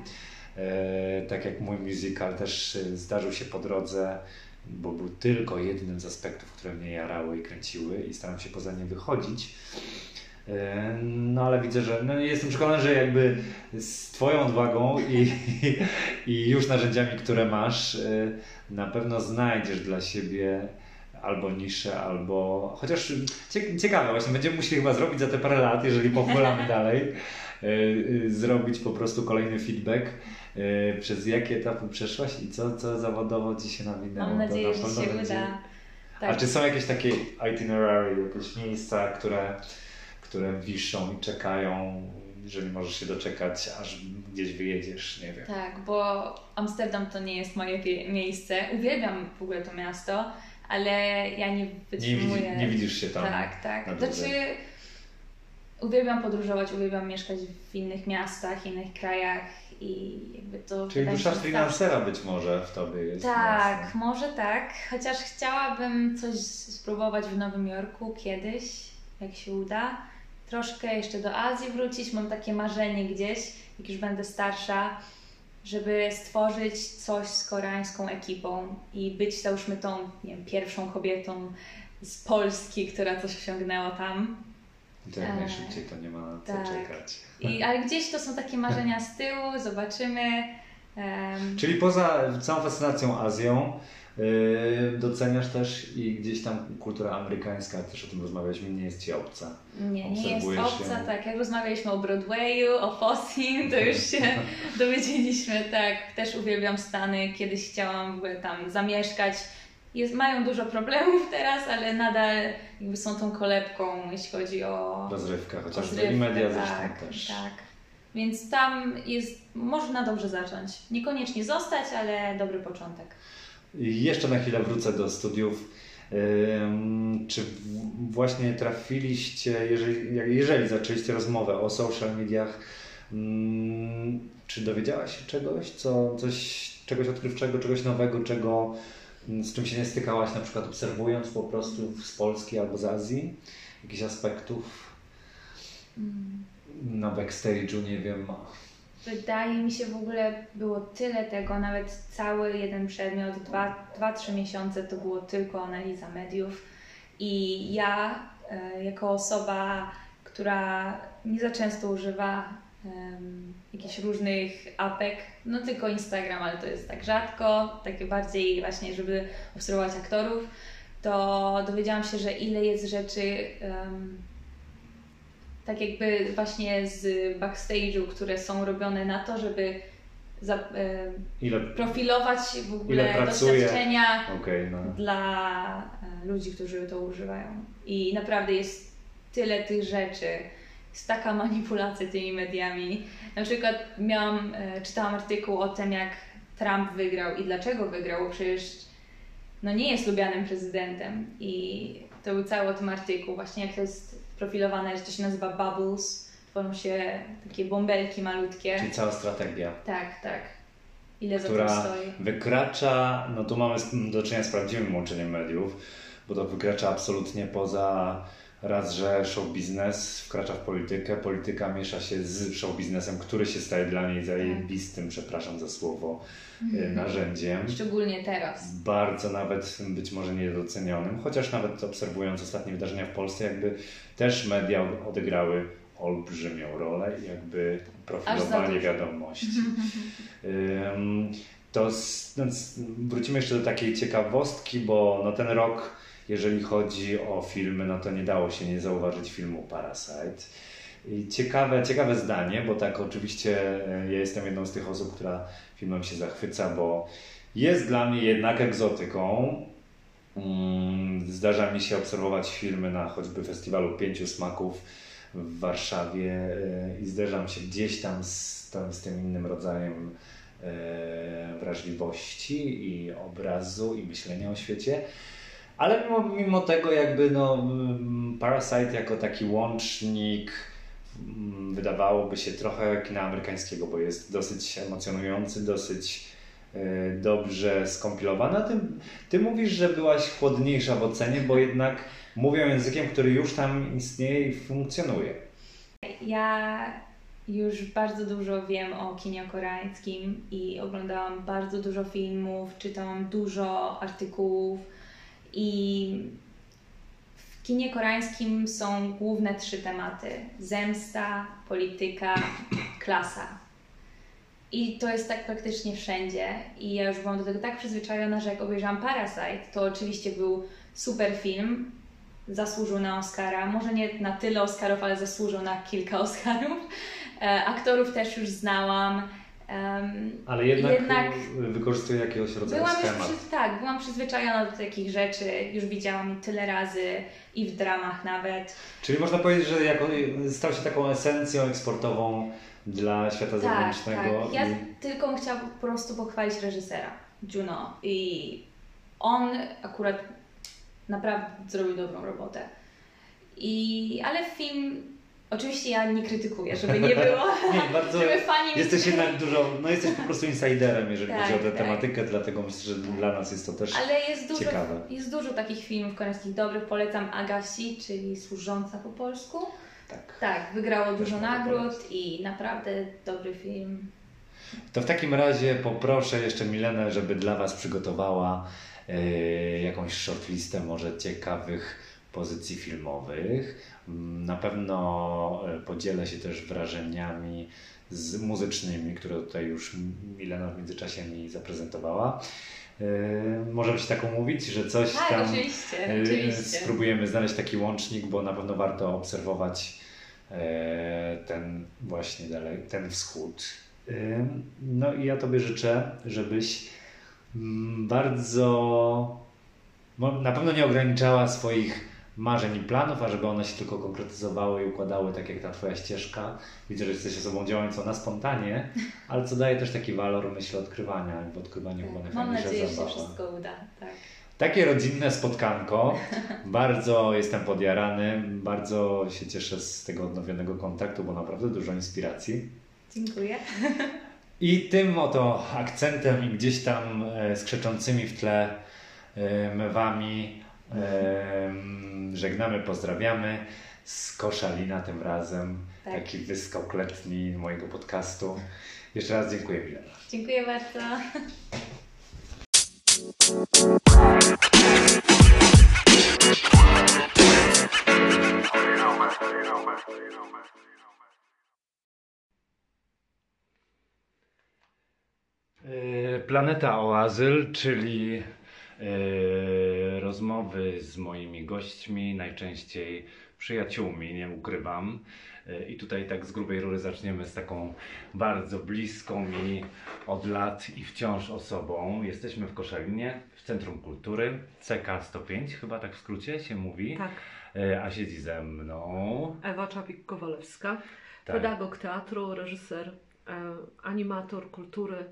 E, tak jak mój musical też e, zdarzył się po drodze, bo był tylko jednym z aspektów, które mnie jarały i kręciły i starałem się poza nie wychodzić. E, No ale widzę, że no, jestem przekonany, że jakby z Twoją odwagą i, i już narzędziami, które masz, na pewno znajdziesz dla siebie albo niszę, albo chociaż cie, ciekawe, właśnie będziemy musieli chyba zrobić za te parę lat, jeżeli pochwalamy dalej, e, e, zrobić po prostu kolejny feedback. e, Przez jakie etapy przeszłaś i co, co zawodowo Ci się nawinęło? Mam To nadzieję, na że się będzie- uda. A Tak. czy są jakieś takie itinerary, jakieś miejsca, które, które wiszą i czekają, jeżeli możesz się doczekać, aż gdzieś wyjedziesz, nie wiem. Tak, bo Amsterdam to nie jest moje miejsce. Uwielbiam w ogóle to miasto, ale ja nie Nie, wytrzymuję. widzi, nie widzisz się tam. Tak, tak. Znaczy, uwielbiam podróżować, uwielbiam mieszkać w innych miastach, innych krajach i jakby to. Czyli dusza freelancera być może w tobie jest. Tak, mocno. może tak. Chociaż chciałabym coś spróbować w Nowym Jorku kiedyś, jak się uda. Troszkę jeszcze do Azji wrócić. Mam takie marzenie gdzieś, jak już będę starsza, żeby stworzyć coś z koreańską ekipą i być załóżmy tą nie wiem, pierwszą kobietą z Polski, która coś osiągnęła tam. To jak Eee, najszybciej to nie ma na co tak. czekać. I, ale gdzieś to są takie marzenia z tyłu, zobaczymy. Em, Czyli poza całą fascynacją Azją, doceniasz też i gdzieś tam kultura amerykańska, też o tym rozmawialiśmy, nie jest ci obca. Nie, nie jest obca, ją. tak. Jak rozmawialiśmy o Broadwayu, o Fossim, to już się dowiedzieliśmy, tak. Też uwielbiam Stany, kiedyś chciałam w ogóle tam zamieszkać. Jest, mają dużo problemów teraz, ale nadal jakby są tą kolebką, jeśli chodzi o Rozrywka chociażby rozrywkę, i media zresztą tak, też. Tak. Więc tam jest, można dobrze zacząć. Niekoniecznie zostać, ale dobry początek. Jeszcze na chwilę wrócę do studiów. Czy właśnie trafiliście, jeżeli, jeżeli zaczęliście rozmowę o social mediach, czy dowiedziałaś się czegoś, co, coś, czegoś odkrywczego, czegoś nowego, czego, z czym się nie stykałaś, na przykład obserwując po prostu z Polski albo z Azji, jakichś aspektów mm. na backstage'u, nie wiem. Wydaje mi się w ogóle było tyle tego, nawet cały jeden przedmiot, 2-3 miesiące to było tylko analiza mediów. I ja e, jako osoba, która nie za często używa um, jakichś różnych apek, no tylko Instagram, ale to jest tak rzadko, takie bardziej właśnie, żeby obserwować aktorów, to dowiedziałam się, że ile jest rzeczy um, tak jakby właśnie z backstage'u, które są robione na to, żeby za, e, ile, profilować w ogóle doświadczenia okay, no. dla e, ludzi, którzy to używają. I naprawdę jest tyle tych rzeczy, jest taka manipulacja tymi mediami. Na przykład miałam, e, czytałam artykuł o tym, jak Trump wygrał i dlaczego wygrał, bo przecież no nie jest lubianym prezydentem. I to był cały o tym artykuł, właśnie jak to jest profilowane, że to się nazywa bubbles, tworzą się takie bąbelki malutkie. Czyli cała strategia. Tak, tak. Ile która za stoi? wykracza, no tu mamy do czynienia z prawdziwym łączeniem mediów, bo to wykracza absolutnie poza raz, że show biznes wkracza w politykę, polityka miesza się z show biznesem, który się staje dla niej zajebistym, przepraszam za słowo, mm. narzędziem. Szczególnie teraz. Bardzo nawet być może niedocenionym, chociaż nawet obserwując ostatnie wydarzenia w Polsce, jakby też media odegrały olbrzymią rolę i jakby profilowanie wiadomości. to no, wrócimy jeszcze do takiej ciekawostki, bo no, ten rok jeżeli chodzi o filmy, no to nie dało się nie zauważyć filmu Parasite. I ciekawe, ciekawe zdanie, bo tak oczywiście e, ja jestem jedną z tych osób, która filmem się zachwyca, bo jest dla mnie jednak egzotyką. Mm, zdarza mi się obserwować filmy na choćby festiwalu Pięciu Smaków w Warszawie e, i zderzam się gdzieś tam z, tam z tym innym rodzajem e, wrażliwości i obrazu i myślenia o świecie. Ale mimo, mimo tego jakby no, mm, Parasite jako taki łącznik mm, wydawałoby się trochę kina amerykańskiego, bo jest dosyć emocjonujący, dosyć e, dobrze skompilowany. A ty, ty mówisz, że byłaś chłodniejsza w ocenie, bo jednak mówią językiem, który już tam istnieje i funkcjonuje. Ja już bardzo dużo wiem o kinie koreańskim i oglądałam bardzo dużo filmów, czytałam dużo artykułów i w kinie koreańskim są główne trzy tematy: zemsta, polityka, klasa. I to jest tak praktycznie wszędzie. I ja już byłam do tego tak przyzwyczajona, że jak obejrzałam Parasite, to oczywiście był super film, zasłużył na Oscara. Może nie na tyle Oscarów, ale zasłużył na kilka Oscarów. E, aktorów też już znałam. Um, Ale jednak, jednak wykorzystuje jakiegoś rodzaju byłam schemat. Przy, tak, byłam przyzwyczajona do takich rzeczy, już widziałam tyle razy i w dramach nawet. Czyli można powiedzieć, że jako, stał się taką esencją eksportową dla świata tak, zewnętrznego. Tak. Ja i... tylko chciałam po prostu pochwalić reżysera, Juno. I on akurat naprawdę zrobił dobrą robotę. I, ale film Oczywiście ja nie krytykuję, żeby nie było, nie, bardzo żeby fani... Jesteś jednak dużo, no jesteś po prostu insiderem, jeżeli tak, chodzi o tę tak. tematykę, dlatego myślę, że dla nas jest to też Ale jest dużo, ciekawe. jest dużo takich filmów koreańskich dobrych, polecam Agassi, czyli Służąca po polsku. Tak. Tak, wygrało też dużo nagród i naprawdę dobry film. To w takim razie poproszę jeszcze Milenę, żeby dla Was przygotowała yy, jakąś shortlistę może ciekawych pozycji filmowych. Na pewno e, podzielę się też wrażeniami z muzycznymi, które tutaj już Milena w międzyczasie mi zaprezentowała. E, możemy się tak umówić, że coś tak, tam oczywiście, e, oczywiście. spróbujemy znaleźć taki łącznik, bo na pewno warto obserwować ten właśnie dalej, ten wschód. No i ja Tobie życzę, żebyś mm, bardzo, na pewno nie ograniczała swoich marzeń i planów, a żeby one się tylko konkretyzowały i układały tak jak ta Twoja ścieżka. Widzę, że jesteś osobą działającą na spontanie, ale co daje też taki walor, myślę, odkrywania i w odkrywaniu chyba Mam najfajniejsza nadzieję, że się wszystko uda. Tak. Takie rodzinne spotkanko. Bardzo jestem podjarany, bardzo się cieszę z tego odnowionego kontaktu, bo naprawdę dużo inspiracji. Dziękuję. I tym oto akcentem i gdzieś tam e, skrzeczącymi w tle e, mewami żegnamy, pozdrawiamy z Koszalina tym razem. Tak. Taki wyskok letni mojego podcastu. Jeszcze raz dziękuję Milena. Dziękuję bardzo. Planeta o azyl, czyli rozmowy z moimi gośćmi, najczęściej przyjaciółmi, nie ukrywam. E, I tutaj tak z grubej rury zaczniemy z taką bardzo bliską mi od lat i wciąż osobą. Jesteśmy w Koszalinie, w Centrum Kultury, CK 105, chyba tak w skrócie się mówi. Tak, E, A siedzi ze mną. Ewa Czapik-Kowalewska, Tak. pedagog teatru, reżyser, animator kultury.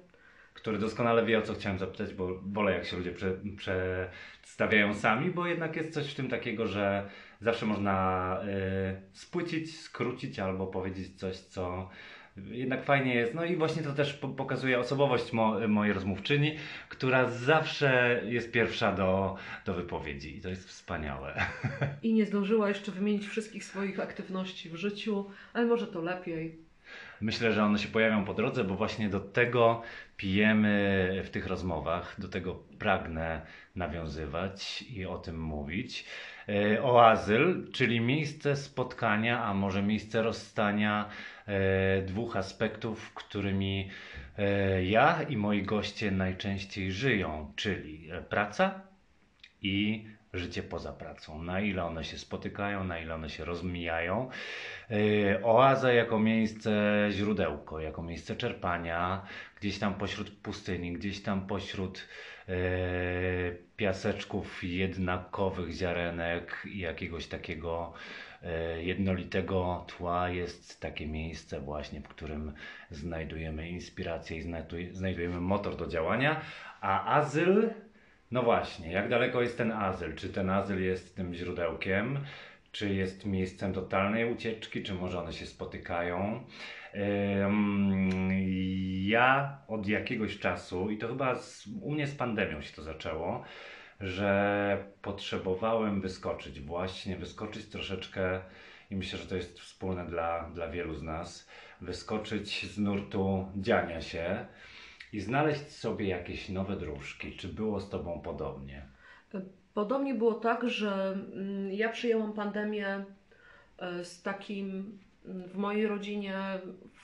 Który doskonale wie o co chciałem zapytać, bo wolę jak się ludzie prze, przedstawiają sami, bo jednak jest coś w tym takiego, że zawsze można y, spłycić, skrócić albo powiedzieć coś, co jednak fajnie jest. No i właśnie to też po, pokazuje osobowość mo, mojej rozmówczyni, która zawsze jest pierwsza do, do wypowiedzi i to jest wspaniałe. I nie zdążyła jeszcze wymienić wszystkich swoich aktywności w życiu, ale może to lepiej. Myślę, że one się pojawią po drodze, bo właśnie do tego pijemy w tych rozmowach, do tego pragnę nawiązywać i o tym mówić. E, O azyl, czyli miejsce spotkania, a może miejsce rozstania e, dwóch aspektów, którymi e, ja i moi goście najczęściej żyją, czyli praca i życie poza pracą. Na ile one się spotykają, na ile one się rozmijają. Yy, Oaza jako miejsce źródełko, jako miejsce czerpania, gdzieś tam pośród pustyni, gdzieś tam pośród yy, piaseczków jednakowych ziarenek i jakiegoś takiego yy, jednolitego tła jest takie miejsce właśnie, w którym znajdujemy inspirację i znajduj- znajdujemy motor do działania, a azyl no właśnie, jak daleko jest ten azyl? Czy ten azyl jest tym źródełkiem? Czy jest miejscem totalnej ucieczki? Czy może one się spotykają? Ja od jakiegoś czasu, i to chyba z, u mnie z pandemią się to zaczęło, że potrzebowałem wyskoczyć, właśnie wyskoczyć troszeczkę, i myślę, że to jest wspólne dla, dla wielu z nas, wyskoczyć z nurtu dziania się i znaleźć sobie jakieś nowe dróżki. Czy było z Tobą podobnie? Podobnie było tak, że mm, ja przyjęłam pandemię e, z takim mm, w mojej rodzinie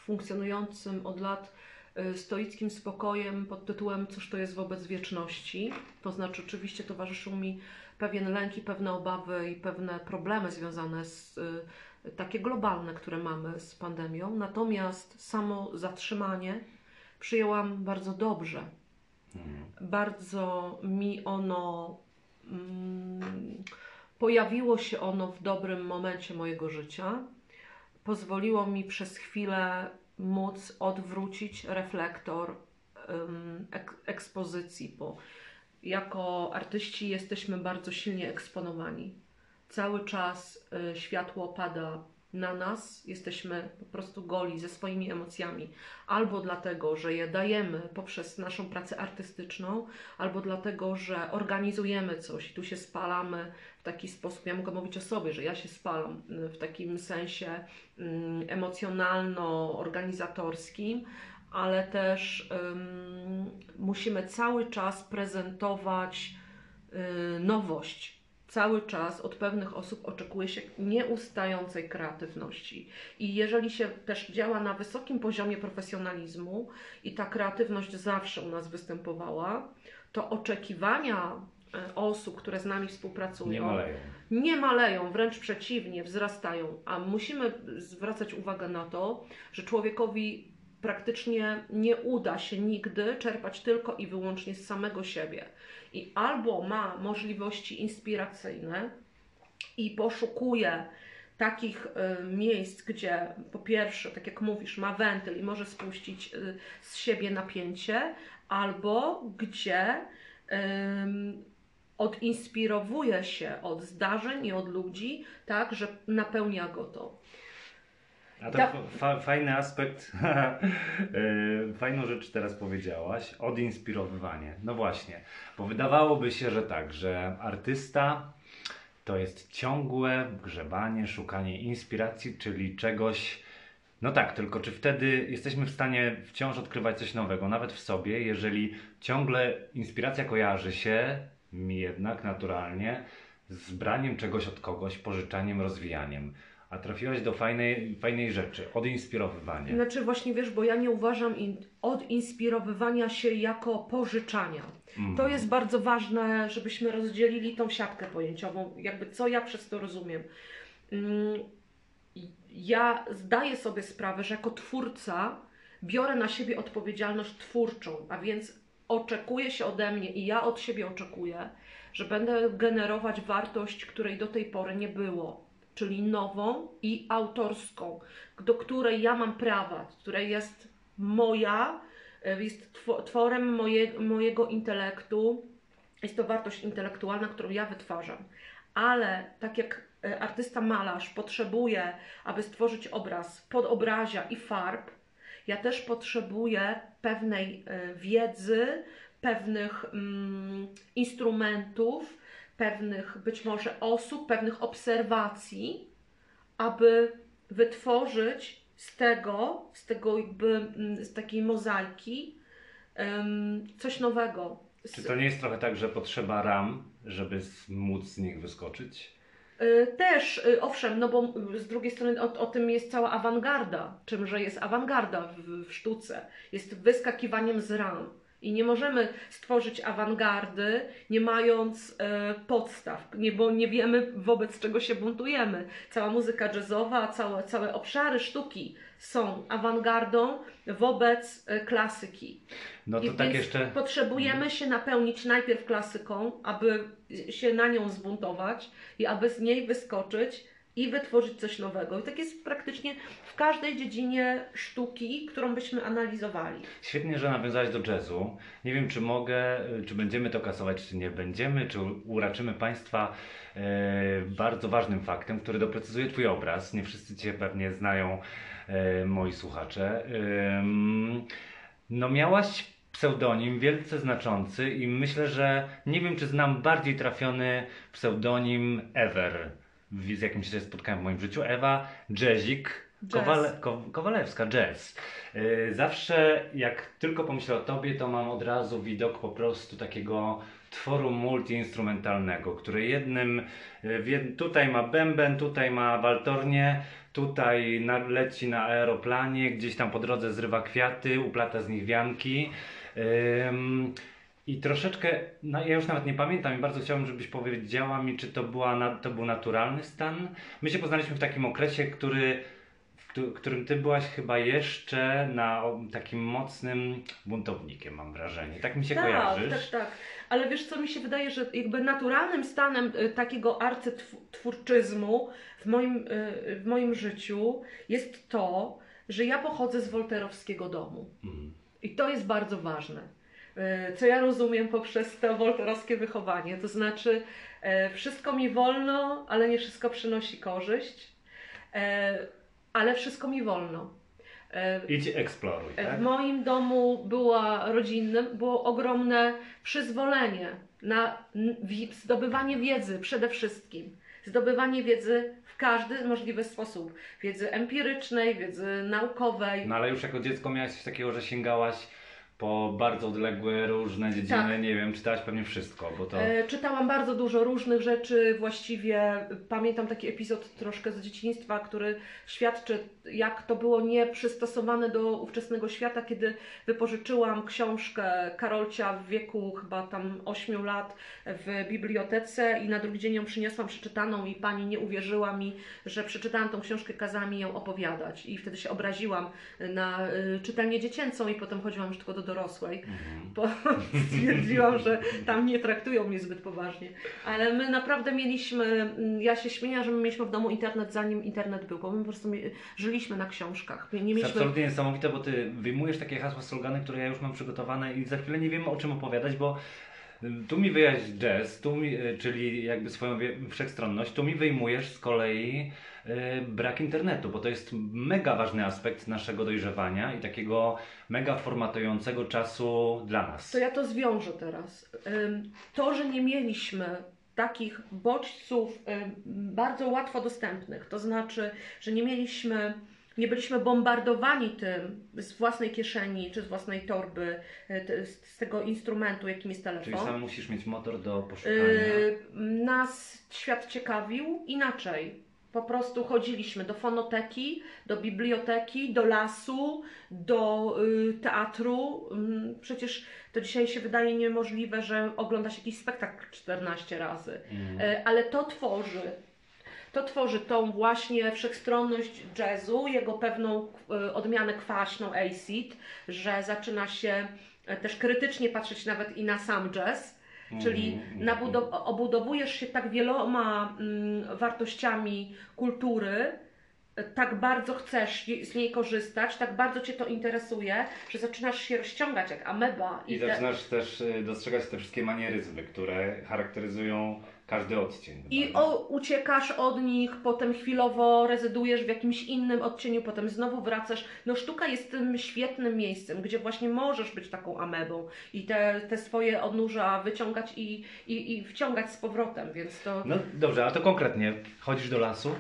funkcjonującym od lat e, stoickim spokojem pod tytułem Cóż to jest wobec wieczności. To znaczy, oczywiście towarzyszył mi pewien lęk i pewne obawy i pewne problemy związane z e, takie globalne, które mamy z pandemią. Natomiast samo zatrzymanie przyjęłam bardzo dobrze. Mhm. Bardzo mi ono mm, pojawiło się ono w dobrym momencie mojego życia. Pozwoliło mi przez chwilę móc odwrócić reflektor em, ek, ekspozycji, bo jako artyści jesteśmy bardzo silnie eksponowani. Cały czas y, światło pada na nas, jesteśmy po prostu goli ze swoimi emocjami, albo dlatego, że je dajemy poprzez naszą pracę artystyczną, albo dlatego, że organizujemy coś i tu się spalamy w taki sposób. Ja mogę mówić o sobie, że ja się spalam y, w takim sensie mm, emocjonalno-organizatorskim, ale też ym, musimy cały czas prezentować y, nowość. Cały czas od pewnych osób oczekuje się nieustającej kreatywności. I jeżeli się też działa na wysokim poziomie profesjonalizmu i ta kreatywność zawsze u nas występowała, to oczekiwania e, osób, które z nami współpracują, Nie maleją. nie maleją, wręcz przeciwnie, wzrastają. A musimy zwracać uwagę na to, że człowiekowi praktycznie nie uda się nigdy czerpać tylko i wyłącznie z samego siebie. I albo ma możliwości inspiracyjne, i poszukuje takich y, miejsc, gdzie po pierwsze, tak jak mówisz, ma wentyl i może spuścić y, z siebie napięcie, albo gdzie odinspirowuje się od zdarzeń i od ludzi, tak, że napełnia go to. A to fa- fajny aspekt, Yy, fajną rzecz teraz powiedziałaś, odinspirowywanie. No właśnie, bo wydawałoby się, że tak, że artysta to jest ciągłe grzebanie, szukanie inspiracji, czyli czegoś. No tak, tylko czy wtedy jesteśmy w stanie wciąż odkrywać coś nowego, nawet w sobie, jeżeli ciągle inspiracja kojarzy się mi jednak naturalnie z braniem czegoś od kogoś, pożyczaniem, rozwijaniem. A trafiłaś do fajnej, fajnej rzeczy, odinspirowywanie. Znaczy właśnie wiesz, bo ja nie uważam in, odinspirowywania się jako pożyczania. Mhm. To jest bardzo ważne, żebyśmy rozdzielili tą siatkę pojęciową, jakby co ja przez to rozumiem. Mm, Ja zdaję sobie sprawę, że jako twórca biorę na siebie odpowiedzialność twórczą, a więc oczekuje się ode mnie i ja od siebie oczekuję, że będę generować wartość, której do tej pory nie było, czyli nową i autorską, do której ja mam prawa, której jest moja, e, jest two- tworem moje, mojego intelektu, jest to wartość intelektualna, którą ja wytwarzam. Ale tak jak e, artysta malarz potrzebuje, aby stworzyć obraz podobrazia i farb, ja też potrzebuję pewnej e, wiedzy, pewnych mm, instrumentów, pewnych być może osób, pewnych obserwacji, aby wytworzyć z tego, z tego jakby, mm, z takiej mozaiki coś nowego. Czy to nie jest trochę tak, że potrzeba ram, żeby móc z nich wyskoczyć? Y, Też, y, owszem, no bo z drugiej strony o, o tym jest cała awangarda. Czymże jest awangarda w, w sztuce? Jest wyskakiwaniem z ram. I nie możemy stworzyć awangardy, nie mając e, podstaw, nie, bo nie wiemy wobec czego się buntujemy. Cała muzyka jazzowa, całe, całe obszary sztuki są awangardą wobec e, klasyki. No to I tak jeszcze. Potrzebujemy się napełnić najpierw klasyką, aby się na nią zbuntować i aby z niej wyskoczyć i wytworzyć coś nowego. I tak jest praktycznie w każdej dziedzinie sztuki, którą byśmy analizowali. Świetnie, że nawiązałeś do jazzu. Nie wiem, czy mogę, czy będziemy to kasować, czy nie będziemy, czy uraczymy Państwa e, bardzo ważnym faktem, który doprecyzuje Twój obraz. Nie wszyscy Cię pewnie znają, e, moi słuchacze. No, miałaś pseudonim wielce znaczący i myślę, że nie wiem, czy znam bardziej trafiony pseudonim ever, z jakim się spotkałem w moim życiu. Ewa Jazzik Jazz. Kowale, Ko, Kowalewska, jazz. Yy, Zawsze jak tylko pomyślę o tobie, to mam od razu widok po prostu takiego tworu multiinstrumentalnego, który jednym, yy, tutaj ma bęben, tutaj ma waltornię, tutaj na, leci na aeroplanie, gdzieś tam po drodze zrywa kwiaty, uplata z nich wianki. Ym, I troszeczkę, no ja już nawet nie pamiętam i bardzo chciałbym, żebyś powiedziała mi, czy to, była na, to był naturalny stan. My się poznaliśmy w takim okresie, który, w któ- którym ty byłaś chyba jeszcze na takim mocnym buntownikiem, mam wrażenie. Tak mi się tak, kojarzysz. tak, tak. Ale wiesz co, mi się wydaje, że jakby naturalnym stanem y, takiego arcytwórczyzmu w moim, y, w moim życiu jest to, że ja pochodzę z wolterowskiego domu. Mhm. I to jest bardzo ważne. E, Co ja rozumiem poprzez to wolterowskie wychowanie. To znaczy, e, wszystko mi wolno, ale nie wszystko przynosi korzyść, e, ale wszystko mi wolno. Idź eksploruj, tak? w moim domu była rodzinnym, było ogromne przyzwolenie na zdobywanie wiedzy przede wszystkim. Zdobywanie wiedzy w każdy możliwy sposób. Wiedzy empirycznej, wiedzy naukowej. No ale już jako dziecko miałaś coś takiego, że sięgałaś po bardzo odległe, różne dziedziny, Tak. nie wiem, czytałaś pewnie wszystko, bo to... E, Czytałam bardzo dużo różnych rzeczy, właściwie pamiętam taki epizod troszkę z dzieciństwa, który świadczy, jak to było nieprzystosowane do ówczesnego świata, kiedy wypożyczyłam książkę Karolcia w wieku chyba tam 8 lat w bibliotece i na drugi dzień ją przyniosłam przeczytaną i pani nie uwierzyła mi, że przeczytałam tą książkę, kazała mi ją opowiadać i wtedy się obraziłam na y, czytelnię dziecięcą i potem chodziłam już tylko do dorosłej, Mhm. bo stwierdziłam, że tam nie traktują mnie zbyt poważnie. Ale my naprawdę mieliśmy, mm, ja się śmieję, że my mieliśmy w domu internet zanim internet był, bo my po prostu żyliśmy na książkach. Nie To mieliśmy absolutnie niesamowite, bo ty wyjmujesz takie hasła, slogany, które ja już mam przygotowane i za chwilę nie wiem o czym opowiadać, bo y, tu mi wyjaś jazz, tu mi, y, czyli jakby swoją wszechstronność, tu mi wyjmujesz z kolei brak internetu, bo to jest mega ważny aspekt naszego dojrzewania i takiego mega formatującego czasu dla nas. To ja to zwiążę teraz. To, że nie mieliśmy takich bodźców bardzo łatwo dostępnych, to znaczy, że nie mieliśmy, nie byliśmy bombardowani tym z własnej kieszeni czy z własnej torby, te- z tego instrumentu, jakim jest telefon. Czyli sam musisz mieć motor do poszukania. Y, nas świat ciekawił inaczej. Po prostu chodziliśmy do fonoteki, do biblioteki, do lasu, do y, teatru. Ym, przecież to dzisiaj się wydaje niemożliwe, że ogląda się jakiś spektakl 14 razy. Mm. Y, ale to tworzy. To tworzy tą właśnie wszechstronność jazzu, jego pewną y, odmianę kwaśną acid, że zaczyna się y, też krytycznie patrzeć nawet i na sam jazz. Czyli Mhm, nabudow- obudowujesz się tak wieloma mm, wartościami kultury, tak bardzo chcesz z niej korzystać, tak bardzo Cię to interesuje, że zaczynasz się rozciągać jak ameba. I te- zaczynasz też y, dostrzegać te wszystkie manieryzmy, które charakteryzują każdy odcień. I o, uciekasz od nich, potem chwilowo rezydujesz w jakimś innym odcieniu, potem znowu wracasz. No sztuka jest tym świetnym miejscem, gdzie właśnie możesz być taką amebą i te, te swoje odnóża wyciągać i, i, i wciągać z powrotem, więc to... No dobrze, a to konkretnie. Chodzisz do lasu,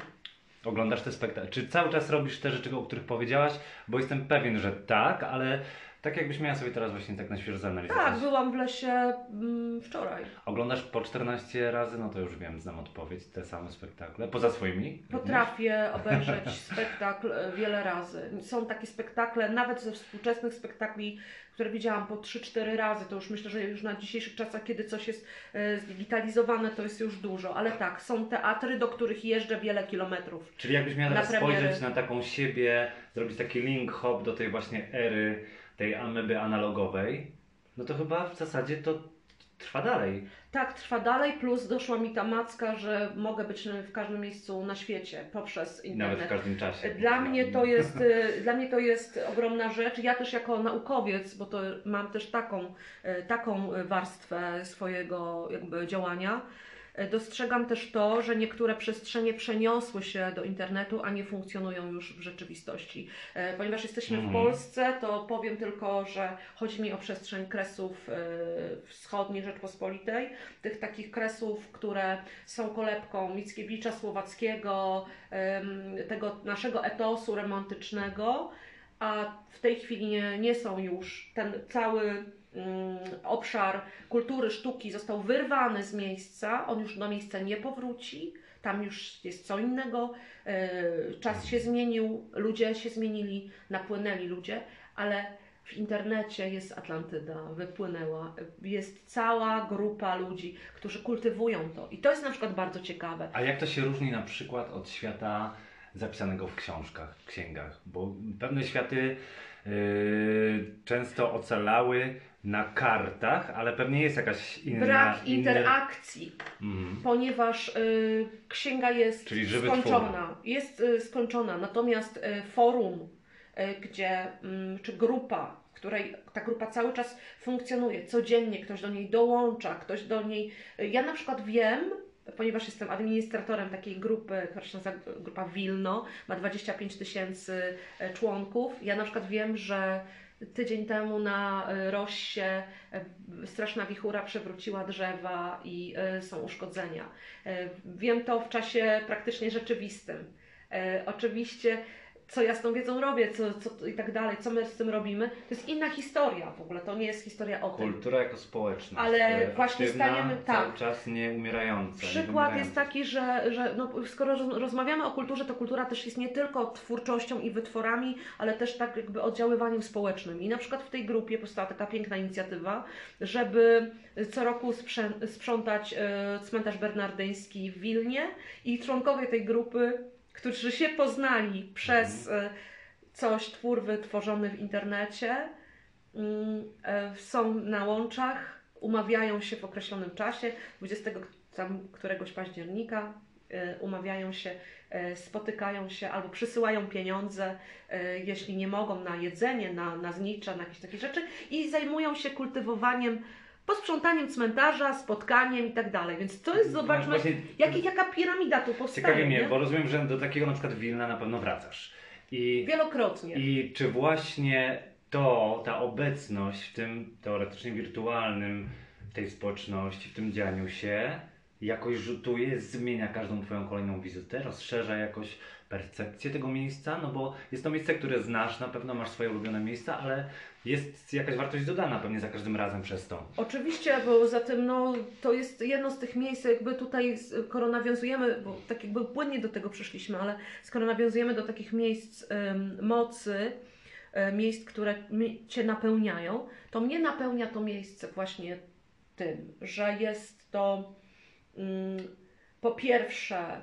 oglądasz te spektakle. Czy cały czas robisz te rzeczy, o których powiedziałaś? Bo jestem pewien, że tak, ale tak jakbyś miała sobie teraz właśnie tak na świeżo zanalizować. Tak, byłam w lesie mm, wczoraj. Oglądasz po 14 razy, no to już wiem, znam odpowiedź, te same spektakle. Poza swoimi? również? Potrafię obejrzeć spektakl e, wiele razy. Są takie spektakle, nawet ze współczesnych spektakli, które widziałam po 3-4 razy. To już myślę, że już na dzisiejszych czasach, kiedy coś jest e, zdigitalizowane, to jest już dużo. Ale tak, są teatry, do których jeżdżę wiele kilometrów. Czyli jakbyś miała teraz spojrzeć na taką siebie, zrobić taki link hop do tej właśnie ery, tej ameby analogowej, no to chyba w zasadzie to trwa dalej. Tak, trwa dalej, plus doszła mi ta macka, że mogę być w każdym miejscu na świecie poprzez internet. nawet w każdym czasie. Dla mnie to jest, y, dla mnie to jest ogromna rzecz. Ja też jako naukowiec, bo to mam też taką, y, taką warstwę swojego jakby działania, dostrzegam też to, że niektóre przestrzenie przeniosły się do internetu, a nie funkcjonują już w rzeczywistości. Y, Ponieważ jesteśmy w Mhm. Polsce, to powiem tylko, że chodzi mi o przestrzeń kresów y, wschodniej Rzeczpospolitej, tych takich kresów, które są kolebką Mickiewicza, Słowackiego, tego naszego etosu romantycznego, a w tej chwili nie, nie są już. Ten cały obszar kultury, sztuki został wyrwany z miejsca, on już do miejsca nie powróci. Tam już jest co innego, e, czas się zmienił, ludzie się zmienili, napłynęli ludzie, ale w internecie jest Atlantyda, wypłynęła. Jest cała grupa ludzi, którzy kultywują to. I to jest na przykład bardzo ciekawe. A jak to się różni na przykład od świata zapisanego w książkach, księgach? Bo pewne światy yy, często ocalały na kartach, ale pewnie jest jakaś inna... Brak interakcji, Mhm. ponieważ y, księga jest Czyli żywy skończona. Jest y, skończona, natomiast y, forum, y, gdzie, mm, czy grupa, w której ta grupa cały czas funkcjonuje, codziennie ktoś do niej dołącza, ktoś do niej. y, Ja na przykład wiem, ponieważ jestem administratorem takiej grupy, która się nazywa Grupa Wilno, ma 25 tysięcy y, członków. Ja na przykład wiem, że tydzień temu na y, Rossie y, straszna wichura przewróciła drzewa i y, są uszkodzenia. Wiem to w czasie praktycznie rzeczywistym. Oczywiście, co ja z tą wiedzą robię, co, co i tak dalej, co my z tym robimy, to jest inna historia w ogóle, to nie jest historia o tym. Kultura jako społeczność. Ale e, właśnie aktywna, staniemy- tak. Cały czas nie umierająca. Przykład jest taki, że, że no, skoro roz- rozmawiamy o kulturze, to kultura też jest nie tylko twórczością i wytworami, ale też tak jakby oddziaływaniem społecznym. I na przykład w tej grupie powstała taka piękna inicjatywa, żeby co roku sprzątać e, cmentarz bernardyński w Wilnie i członkowie tej grupy, którzy się poznali przez e, coś, twór wytworzony w internecie, mm, e, są na łączach, umawiają się w określonym czasie, 20 tam któregoś października e, umawiają się, spotykają się albo przysyłają pieniądze, jeśli nie mogą, na jedzenie, na, na znicza, na jakieś takie rzeczy i zajmują się kultywowaniem, posprzątaniem cmentarza, spotkaniem i tak dalej. Więc to jest, zobaczmy, Właśnie jak, jaka piramida tu powstaje. Ciekawi mnie, nie? bo rozumiem, że do takiego na przykład Wilna na pewno wracasz. I, Wielokrotnie. I czy właśnie to, ta obecność w tym teoretycznie wirtualnym, tej społeczności, w tym dzianiu się, jakoś rzutuje, zmienia każdą Twoją kolejną wizytę, rozszerza jakoś percepcję tego miejsca, no bo jest to miejsce, które znasz, na pewno masz swoje ulubione miejsca, ale jest jakaś wartość dodana pewnie za każdym razem przez to. Oczywiście, bo zatem no, to jest jedno z tych miejsc, jakby tutaj skoro nawiązujemy, bo tak jakby płynnie do tego przyszliśmy, ale skoro nawiązujemy do takich miejsc em, mocy, e, miejsc, które Cię napełniają, to mnie napełnia to miejsce właśnie tym, że jest to mm, po pierwsze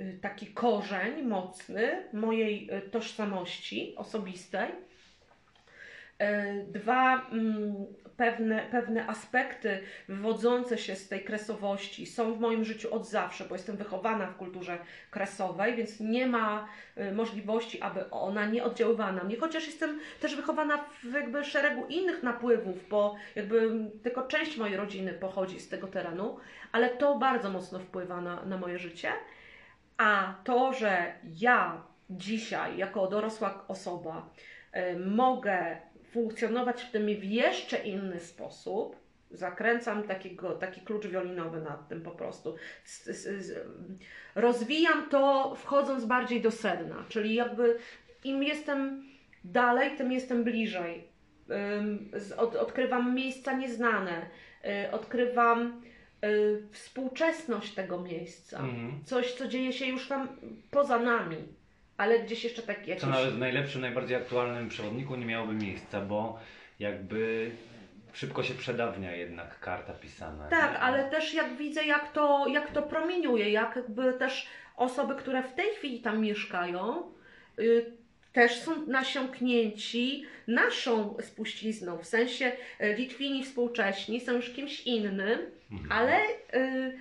y, taki korzeń mocny mojej y, tożsamości osobistej, Dwa, mm, pewne, pewne aspekty wywodzące się z tej kresowości są w moim życiu od zawsze, bo jestem wychowana w kulturze kresowej, więc nie ma y, możliwości, aby ona nie oddziaływała na mnie, chociaż jestem też wychowana w jakby szeregu innych napływów, bo jakby tylko część mojej rodziny pochodzi z tego terenu, ale to bardzo mocno wpływa na, na moje życie. A to, że ja dzisiaj, jako dorosła osoba, y, mogę funkcjonować w tym w jeszcze inny sposób, zakręcam takiego, taki klucz wiolinowy nad tym po prostu. S- s- s- Rozwijam to wchodząc bardziej do sedna, czyli jakby im jestem dalej, tym jestem bliżej. Od, odkrywam miejsca nieznane, y, odkrywam y, współczesność tego miejsca. Mhm. Coś, co dzieje się już tam poza nami, ale gdzieś jeszcze tak jakieś... Co nawet w najlepszym, najbardziej aktualnym przewodniku nie miałoby miejsca, bo jakby szybko się przedawnia jednak karta pisana. Tak, nie? ale też jak widzę, jak to, jak to promieniuje, jak jakby też osoby, które w tej chwili tam mieszkają, y, też są nasiąknięci naszą spuścizną. W sensie y, Litwini współcześni są już kimś innym, Mhm. ale y,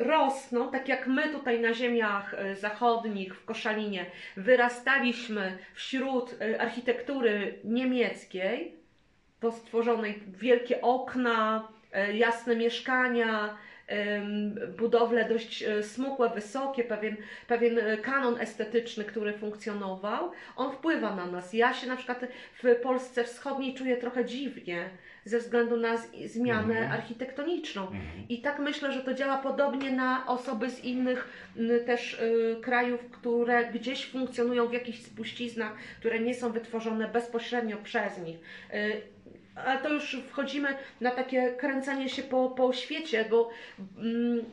rosną, tak jak my tutaj na ziemiach y, zachodnich, w Koszalinie, wyrastaliśmy wśród y, architektury niemieckiej, po stworzonej wielkie okna, y, jasne mieszkania, budowle dość smukłe, wysokie, pewien, pewien kanon estetyczny, który funkcjonował, on wpływa na nas. Ja się na przykład w Polsce Wschodniej czuję trochę dziwnie ze względu na zmianę Mhm. architektoniczną. Mhm. I tak myślę, że to działa podobnie na osoby z innych też y, krajów, które gdzieś funkcjonują w jakichś spuściznach, które nie są wytworzone bezpośrednio przez nich. Y, ale to już wchodzimy na takie kręcenie się po, po świecie, bo mm,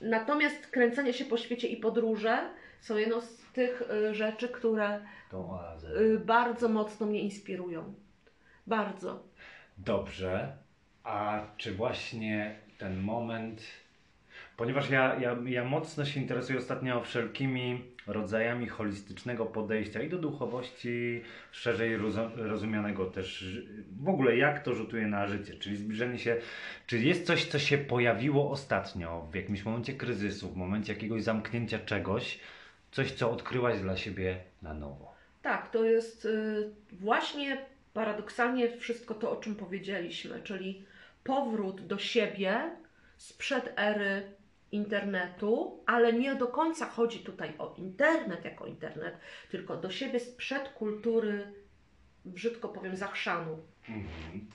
natomiast kręcenie się po świecie i podróże są jedną z tych y, rzeczy, które y, bardzo mocno mnie inspirują. Bardzo. Dobrze. A czy właśnie ten moment. Ponieważ ja, ja, ja mocno się interesuję ostatnio wszelkimi rodzajami holistycznego podejścia i do duchowości, szerzej rozumianego też w ogóle jak to rzutuje na życie, czyli zbliżenie się. Czy jest coś, co się pojawiło ostatnio w jakimś momencie kryzysu, w momencie jakiegoś zamknięcia czegoś, coś, co odkryłaś dla siebie na nowo? Tak, to jest y, właśnie paradoksalnie wszystko to, o czym powiedzieliśmy, czyli powrót do siebie sprzed ery internetu, ale nie do końca chodzi tutaj o internet jako internet, tylko do siebie sprzed kultury, brzydko powiem, zachrzanu. Mhm.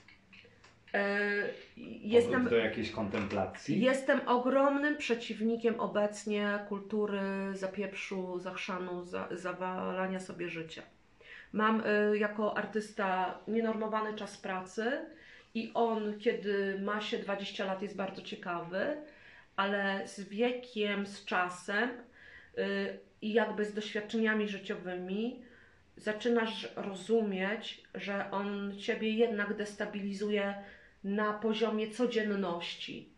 Y, Jestem, do jakiejś kontemplacji? Jestem ogromnym przeciwnikiem obecnie kultury zapieprzu, zachrzanu, za, zawalania sobie życia. Mam y, jako artysta nienormowany czas pracy i on, kiedy ma się 20 lat, jest bardzo ciekawy, ale z wiekiem, z czasem y, i jakby z doświadczeniami życiowymi zaczynasz rozumieć, że on ciebie jednak destabilizuje na poziomie codzienności.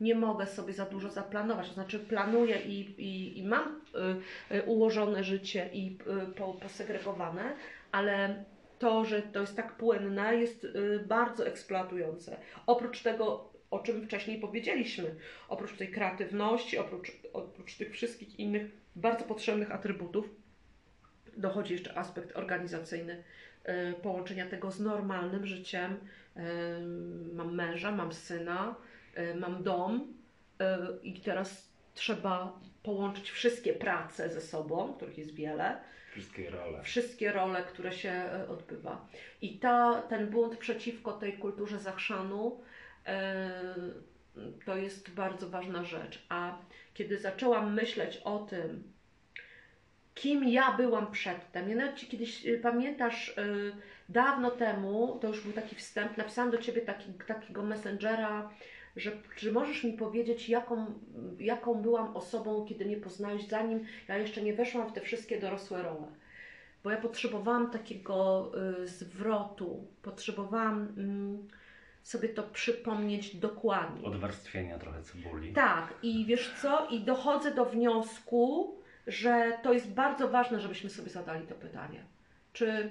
Nie mogę sobie za dużo zaplanować, to znaczy planuję i, i, i mam y, y, ułożone życie i y, po, posegregowane, ale to, że to jest tak płynne, jest y, bardzo eksploatujące. Oprócz tego, o czym wcześniej powiedzieliśmy, oprócz tej kreatywności, oprócz, oprócz tych wszystkich innych bardzo potrzebnych atrybutów, dochodzi jeszcze aspekt organizacyjny y, połączenia tego z normalnym życiem. Y, mam męża, mam syna, mam dom i teraz trzeba połączyć wszystkie prace ze sobą, których jest wiele. Wszystkie role. Wszystkie role, które się odbywa. I ta, ten bunt przeciwko tej kulturze zachrzanu to jest bardzo ważna rzecz. A kiedy zaczęłam myśleć o tym, kim ja byłam przedtem. Ja nawet kiedyś pamiętasz, dawno temu, to już był taki wstęp, napisałam do ciebie taki, takiego messengera, że czy możesz mi powiedzieć, jaką, jaką byłam osobą, kiedy mnie poznałeś, zanim ja jeszcze nie weszłam w te wszystkie dorosłe role. Bo ja potrzebowałam takiego y, zwrotu, potrzebowałam y, sobie to przypomnieć dokładnie. Odwarstwienia trochę cebuli. Tak, i wiesz co? I dochodzę do wniosku, że to jest bardzo ważne, żebyśmy sobie zadali to pytanie. Czy mm,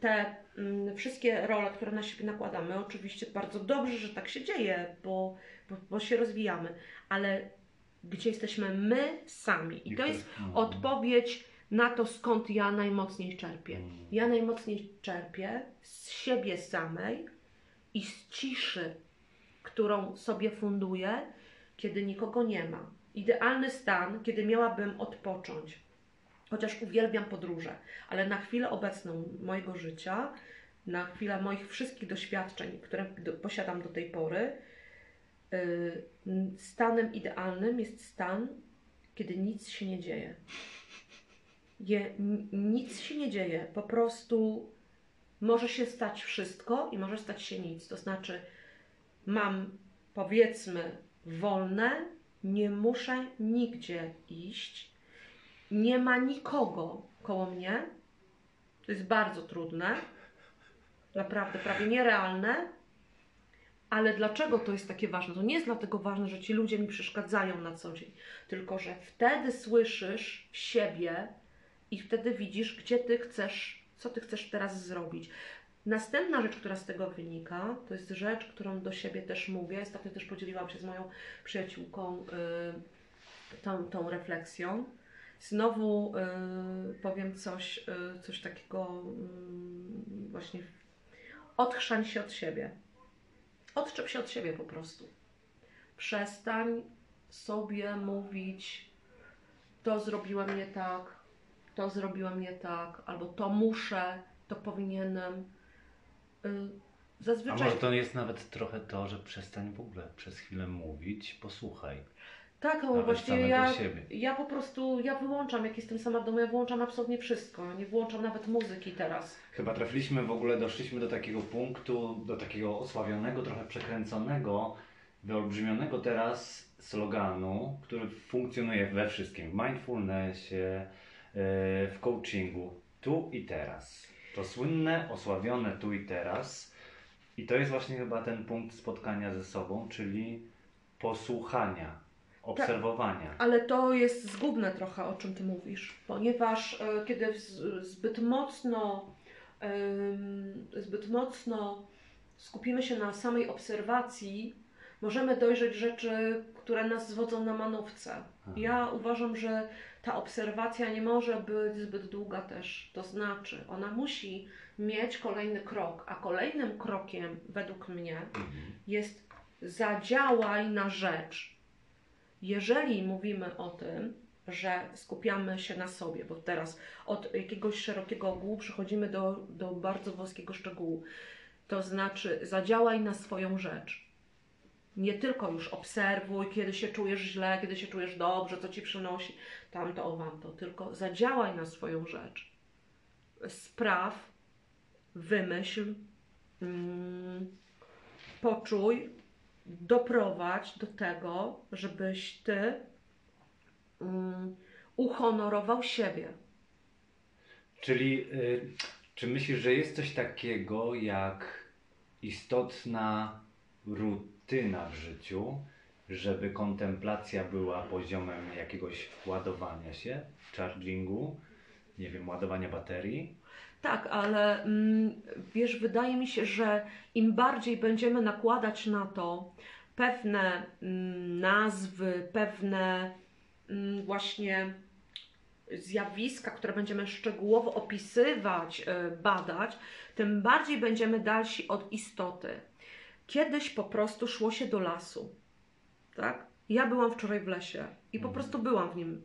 te mm, wszystkie role, które na siebie nakładamy, oczywiście bardzo dobrze, że tak się dzieje, bo, bo, bo się rozwijamy, ale gdzie jesteśmy my sami? I to jest odpowiedź na to, skąd ja najmocniej czerpię. Mm. Ja najmocniej czerpię z siebie samej i z ciszy, którą sobie funduję, kiedy nikogo nie ma idealny stan, kiedy miałabym odpocząć. Chociaż uwielbiam podróże, ale na chwilę obecną mojego życia, na chwilę moich wszystkich doświadczeń, które posiadam do tej pory, yy, stanem idealnym jest stan, kiedy nic się nie dzieje. Je, nic się nie dzieje, po prostu może się stać wszystko i może stać się nic. To znaczy, mam powiedzmy wolne, nie muszę nigdzie iść, nie ma nikogo koło mnie. To jest bardzo trudne, naprawdę prawie nierealne. Ale dlaczego to jest takie ważne? To nie jest dlatego ważne, że ci ludzie mi przeszkadzają na co dzień, tylko że wtedy słyszysz siebie i wtedy widzisz, gdzie ty chcesz, co ty chcesz teraz zrobić. Następna rzecz, która z tego wynika, to jest rzecz, którą do siebie też mówię. Ostatnio też podzieliłam się z moją przyjaciółką y, tą, tą refleksją. Znowu y, powiem coś, y, coś takiego y, właśnie odchrzań się od siebie. Odczep się od siebie po prostu. Przestań sobie mówić to zrobiłem nie tak, to zrobiłem nie tak, albo to muszę, to powinienem Y, zazwyczaj... A może to jest nawet trochę to, że przestań w ogóle przez chwilę mówić, posłuchaj. Tak, no właśnie ja, ja po prostu, ja wyłączam, jak jestem sama w domu, ja wyłączam absolutnie wszystko, nie włączam nawet muzyki teraz. Chyba trafiliśmy w ogóle, doszliśmy do takiego punktu, do takiego osławionego, trochę przekręconego, wyolbrzymionego teraz sloganu, który funkcjonuje we wszystkim, w mindfulnessie, y, w coachingu, tu i teraz. To słynne, osławione tu i teraz. I to jest właśnie chyba ten punkt spotkania ze sobą, czyli posłuchania, obserwowania. Tak, ale to jest zgubne trochę, o czym ty mówisz, ponieważ e, kiedy zbyt mocno, zbyt mocno skupimy się na samej obserwacji, możemy dojrzeć rzeczy, które nas zwodzą na manowce. Ja uważam, że ta obserwacja nie może być zbyt długa też. To znaczy, ona musi mieć kolejny krok, a kolejnym krokiem według mnie mhm. jest zadziałaj na rzecz. Jeżeli mówimy o tym, że skupiamy się na sobie, bo teraz od jakiegoś szerokiego ogółu przechodzimy do, do bardzo wąskiego szczegółu, to znaczy zadziałaj na swoją rzecz nie tylko już obserwuj, kiedy się czujesz źle, kiedy się czujesz dobrze, co ci przynosi tamto, owamto, tylko zadziałaj na swoją rzecz. Spraw, wymyśl, mm, poczuj, doprowadź do tego, żebyś ty mm, uhonorował siebie. Czyli y, czy myślisz, że jest coś takiego jak istotna rutyna w życiu, żeby kontemplacja była poziomem jakiegoś ładowania się, chargingu, nie wiem, ładowania baterii? Tak, ale mm, wiesz, wydaje mi się, że im bardziej będziemy nakładać na to pewne mm, nazwy, pewne mm, właśnie zjawiska, które będziemy szczegółowo opisywać, e, badać, tym bardziej będziemy dalsi od istoty. Kiedyś po prostu szło się do lasu. Tak? Ja byłam wczoraj w lesie i po Mhm. prostu byłam w nim.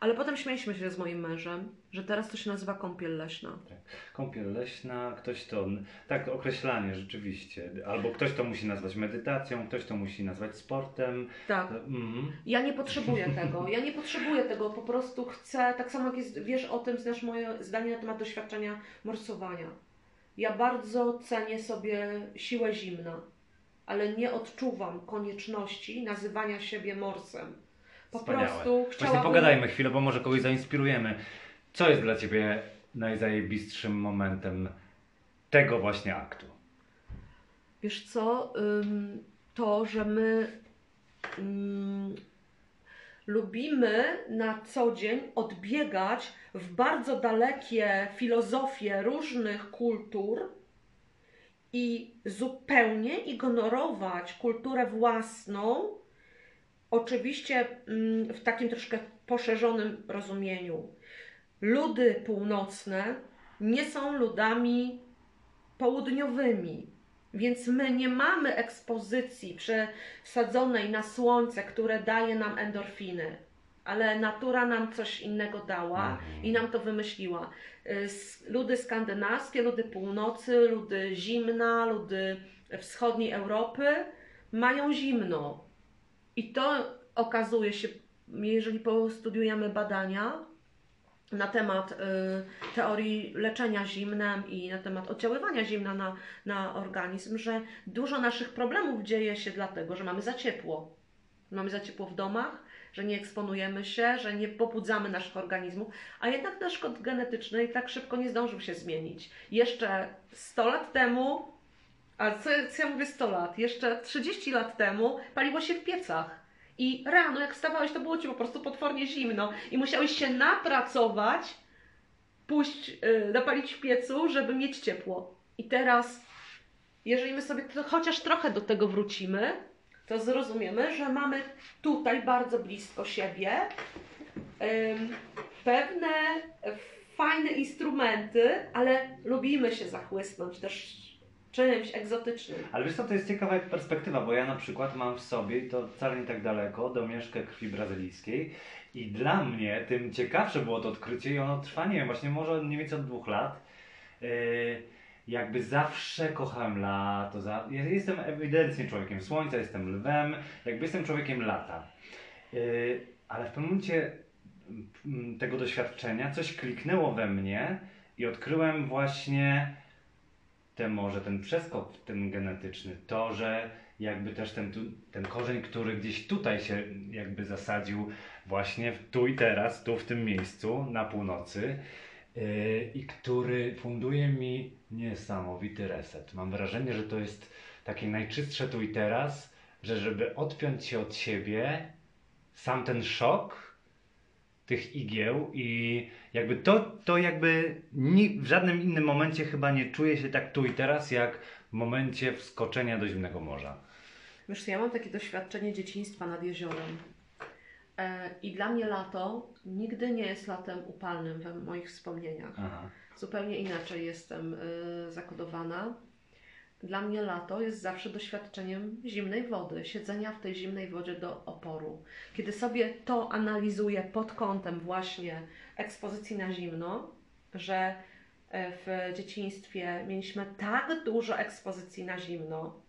Ale potem śmieliśmy się z moim mężem, że teraz to się nazywa kąpiel leśna. Kąpiel leśna, ktoś to, tak określanie rzeczywiście, albo ktoś to musi nazwać medytacją, ktoś to musi nazwać sportem. Tak. Mhm. Ja nie potrzebuję tego. Ja nie potrzebuję tego, po prostu chcę, tak samo jak jest, wiesz o tym, znasz moje zdanie na temat doświadczenia morsowania. Ja bardzo cenię sobie siłę zimna, ale nie odczuwam konieczności nazywania siebie morsem. Po Wspaniałe. prostu Właśnie chciałabym... pogadajmy chwilę, bo może kogoś zainspirujemy. Co jest dla Ciebie najzajebistszym momentem tego właśnie aktu? Wiesz co, to, że my lubimy na co dzień odbiegać w bardzo dalekie filozofie różnych kultur i zupełnie ignorować kulturę własną, oczywiście ym, w takim troszkę poszerzonym rozumieniu. Ludy północne nie są ludami południowymi. Więc my nie mamy ekspozycji przesadzonej na słońce, które daje nam endorfiny, ale natura nam coś innego dała Mhm. i nam to wymyśliła. Y, Ludy skandynawskie, ludy północy, ludy zimna, ludy wschodniej Europy mają zimno. I to okazuje się, jeżeli postudiujemy badania, na temat y, teorii leczenia zimnem i na temat oddziaływania zimna na, na organizm, że dużo naszych problemów dzieje się dlatego, że mamy za ciepło. Mamy za ciepło w domach, że nie eksponujemy się, że nie pobudzamy naszych organizmów, a jednak nasz kod genetyczny tak szybko nie zdążył się zmienić. Jeszcze 100 lat temu, a co, co ja mówię 100 lat? Jeszcze 30 lat temu paliło się w piecach. I rano, jak wstawałeś, to było ci po prostu potwornie zimno i musiałeś się napracować, pójść, yy, napalić w piecu, żeby mieć ciepło. I teraz, jeżeli my sobie to, chociaż trochę do tego wrócimy, to zrozumiemy, że mamy tutaj bardzo blisko siebie ym, pewne fajne instrumenty, ale lubimy się zachłysnąć też czymś egzotycznym. Ale wiesz co, to jest ciekawa perspektywa, bo ja na przykład mam w sobie, i to wcale nie tak daleko, domieszkę krwi brazylijskiej i dla mnie tym ciekawsze było to odkrycie i ono trwa, nie wiem, właśnie może mniej więcej od dwóch lat. Yy, jakby zawsze kochałem lato, jestem ewidentnie człowiekiem słońca, jestem lwem, jakby jestem człowiekiem lata. Yy, ale w pewnym momencie mm, tego doświadczenia coś kliknęło we mnie i odkryłem właśnie ten może ten przeskok ten genetyczny, to, że jakby też ten, ten korzeń, który gdzieś tutaj się jakby zasadził właśnie tu i teraz, tu w tym miejscu na północy yy, i który funduje mi niesamowity reset. Mam wrażenie, że to jest takie najczystsze tu i teraz, że żeby odpiąć się od siebie, sam ten szok tych igieł i jakby to, to jakby ni, w żadnym innym momencie chyba nie czuję się tak tu i teraz, jak w momencie wskoczenia do zimnego morza. Wiesz, ja mam takie doświadczenie dzieciństwa nad jeziorem. E, I dla mnie lato nigdy nie jest latem upalnym we moich wspomnieniach. Aha. Zupełnie inaczej jestem y, zakodowana. Dla mnie lato jest zawsze doświadczeniem zimnej wody, siedzenia w tej zimnej wodzie do oporu. Kiedy sobie to analizuję pod kątem właśnie ekspozycji na zimno, że e, w dzieciństwie mieliśmy tak dużo ekspozycji na zimno,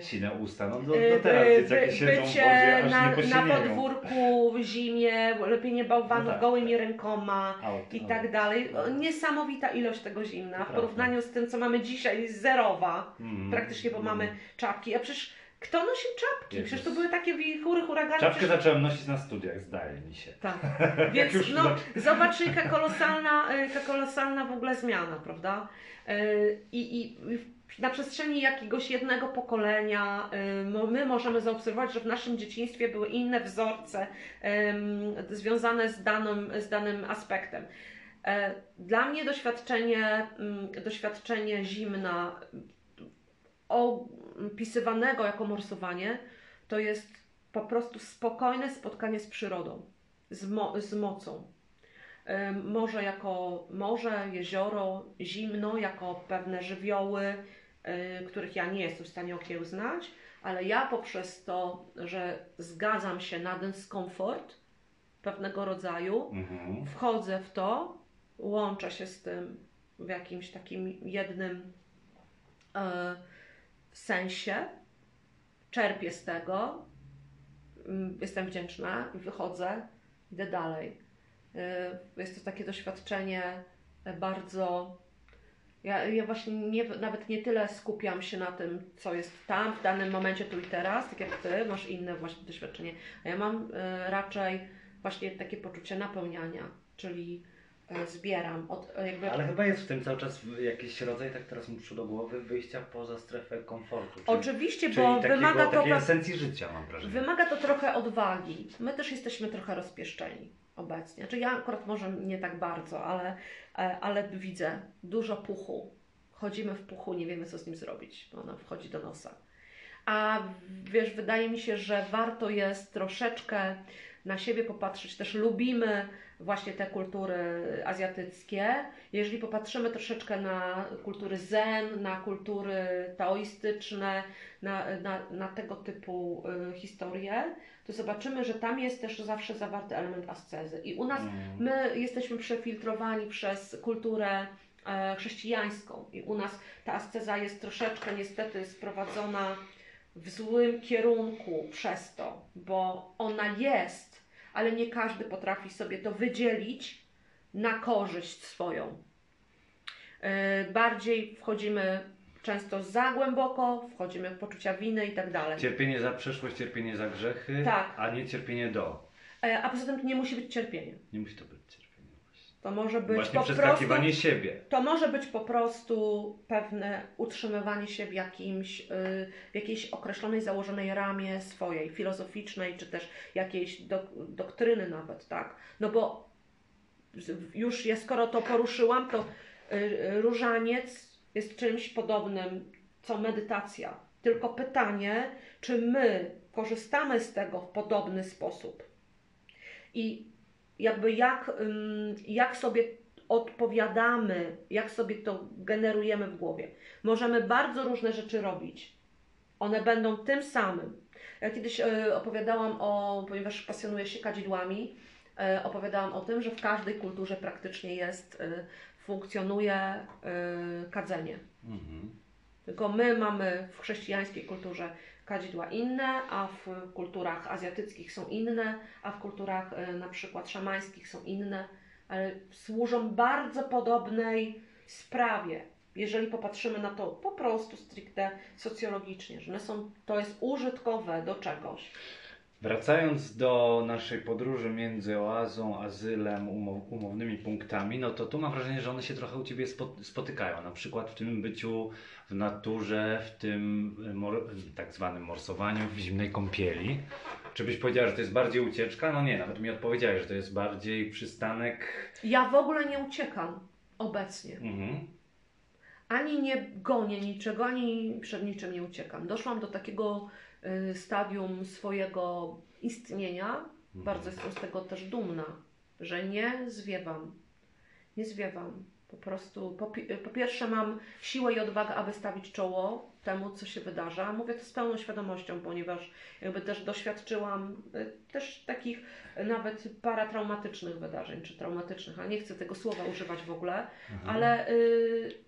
Sine usta, no do, do Y, teraz by- dzieciaki by- siedzą w bycie wodzie, aż na, nie na podwórku w zimie, lepienie bałwanów No tak, gołymi tak. rękoma Out, i tak dalej. O, Niesamowita ilość tego zimna w porównaniu z tym, co mamy dzisiaj, zerowa Mhm. praktycznie, bo Mhm. mamy czapki. A przecież kto nosił czapki? Jezus. Przecież to były takie wichury, huragany. Czapkę przecież... zacząłem nosić na studiach, zdaje mi się. Tak. Więc już no, zobacz, jaka kolosalna, jaka kolosalna w ogóle zmiana, prawda? I, i na przestrzeni jakiegoś jednego pokolenia my możemy zaobserwować, że w naszym dzieciństwie były inne wzorce związane z danym, z danym aspektem. E, Dla mnie doświadczenie, doświadczenie zimna opisywanego jako morsowanie to jest po prostu spokojne spotkanie z przyrodą, z, mo- z mocą. Morze jako morze, jezioro, zimno jako pewne żywioły, których ja nie jestem w stanie okiełznać, ale ja poprzez to, że zgadzam się na dyskomfort pewnego rodzaju, Mhm. wchodzę w to, łączę się z tym w jakimś takim jednym e, sensie, czerpię z tego, mm, jestem wdzięczna i wychodzę, idę dalej. E, jest to takie doświadczenie bardzo. Ja, ja właśnie nie, nawet nie tyle skupiam się na tym, co jest tam w danym momencie, tu i teraz, tak jak ty, masz inne właśnie doświadczenie, a ja mam e, raczej właśnie takie poczucie napełniania, czyli e, zbieram od, e, jakby Ale chyba jest w tym cały czas jakiś rodzaj, tak teraz mi przyszło do głowy, wyjścia poza strefę komfortu. Czyli, Oczywiście, czyli bo takiego, wymaga to, takiej esencji życia mam wrażenie. wymaga to trochę odwagi. My też jesteśmy trochę rozpieszczeni obecnie. Znaczy ja akurat może nie tak bardzo, ale, ale widzę dużo puchu. Chodzimy w puchu, nie wiemy co z nim zrobić, bo ona wchodzi do nosa. A wiesz, wydaje mi się, że warto jest troszeczkę na siebie popatrzeć. Też lubimy właśnie te kultury azjatyckie. Jeżeli popatrzymy troszeczkę na kultury zen, na kultury taoistyczne, na, na, na tego typu y, historie, to zobaczymy, że tam jest też zawsze zawarty element ascezy. I u nas Mm. my jesteśmy przefiltrowani przez kulturę e, chrześcijańską i u nas ta asceza jest troszeczkę niestety sprowadzona w złym kierunku przez to, bo ona jest, ale nie każdy potrafi sobie to wydzielić na korzyść swoją. E, Bardziej wchodzimy często za głęboko, wchodzimy w poczucia winy i tak dalej. Cierpienie za przeszłość, cierpienie za grzechy, Tak. a nie cierpienie do. E, A poza tym to nie musi być cierpienie. Nie musi to być cierpienie. To może być właśnie po prostu przeskakiwanie siebie. To może być po prostu pewne utrzymywanie się w, jakimś, y, w jakiejś określonej, założonej ramie swojej, filozoficznej, czy też jakiejś dok- doktryny nawet, tak? No bo już ja skoro to poruszyłam, to y, y, różaniec jest czymś podobnym, co medytacja. Tylko pytanie, czy my korzystamy z tego w podobny sposób? I jakby jak, jak sobie odpowiadamy, jak sobie to generujemy w głowie. Możemy bardzo różne rzeczy robić. One będą tym samym. Ja kiedyś e, opowiadałam o, ponieważ pasjonuję się kadzidłami, e, opowiadałam o tym, że w każdej kulturze praktycznie jest, e, funkcjonuje kadzenie. Mhm. Tylko my mamy w chrześcijańskiej kulturze kadzidła inne, a w kulturach azjatyckich są inne, a w kulturach e, na przykład szamańskich są inne, ale służą bardzo podobnej sprawie. Jeżeli popatrzymy na to po prostu stricte socjologicznie, że one są, to jest użytkowe do czegoś. Wracając do naszej podróży między oazą, azylem, umow, umownymi punktami, no to tu mam wrażenie, że one się trochę u Ciebie spo, spotykają. Na przykład w tym byciu w naturze, w tym mor, tak zwanym morsowaniu, w zimnej kąpieli. Czy byś powiedziała, że to jest bardziej ucieczka? No nie, nawet mi odpowiedziałeś, że to jest bardziej przystanek. Ja w ogóle nie uciekam obecnie. Mhm. ani nie gonię niczego, ani przed niczym nie uciekam. Doszłam do takiego stadium swojego istnienia, bardzo jestem z tego też dumna, że nie zwiewam. Nie zwiewam. Po prostu, po, po pierwsze mam siłę i odwagę, aby stawić czoło temu, co się wydarza. Mówię to z pełną świadomością, ponieważ jakby też doświadczyłam y, też takich y, nawet paratraumatycznych wydarzeń, czy traumatycznych, ale nie chcę tego słowa używać w ogóle, Mhm. ale, y,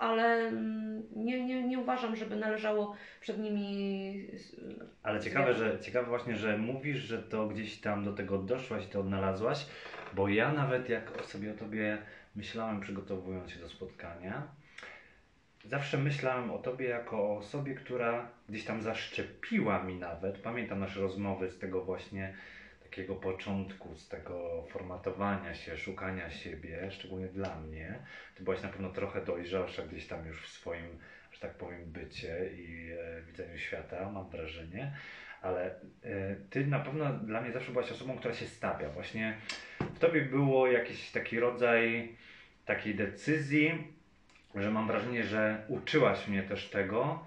ale mm, nie, nie, nie uważam, żeby należało przed nimi. Ale ciekawe, że, ciekawe właśnie, że mówisz, że to gdzieś tam do tego doszłaś, to odnalazłaś, bo ja nawet jak sobie o tobie myślałem, przygotowując się do spotkania, zawsze myślałem o tobie jako o osobie, która gdzieś tam zaszczepiła mi nawet. Pamiętam nasze rozmowy z tego właśnie takiego początku, z tego formatowania się, szukania siebie, szczególnie dla mnie. Ty byłaś na pewno trochę dojrzalsza gdzieś tam już w swoim, że tak powiem, bycie i e, widzeniu świata, mam wrażenie. Ale e, ty na pewno dla mnie zawsze byłaś osobą, która się stawia. Właśnie tobie było jakiś taki rodzaj takiej decyzji, że mam wrażenie, że uczyłaś mnie też tego,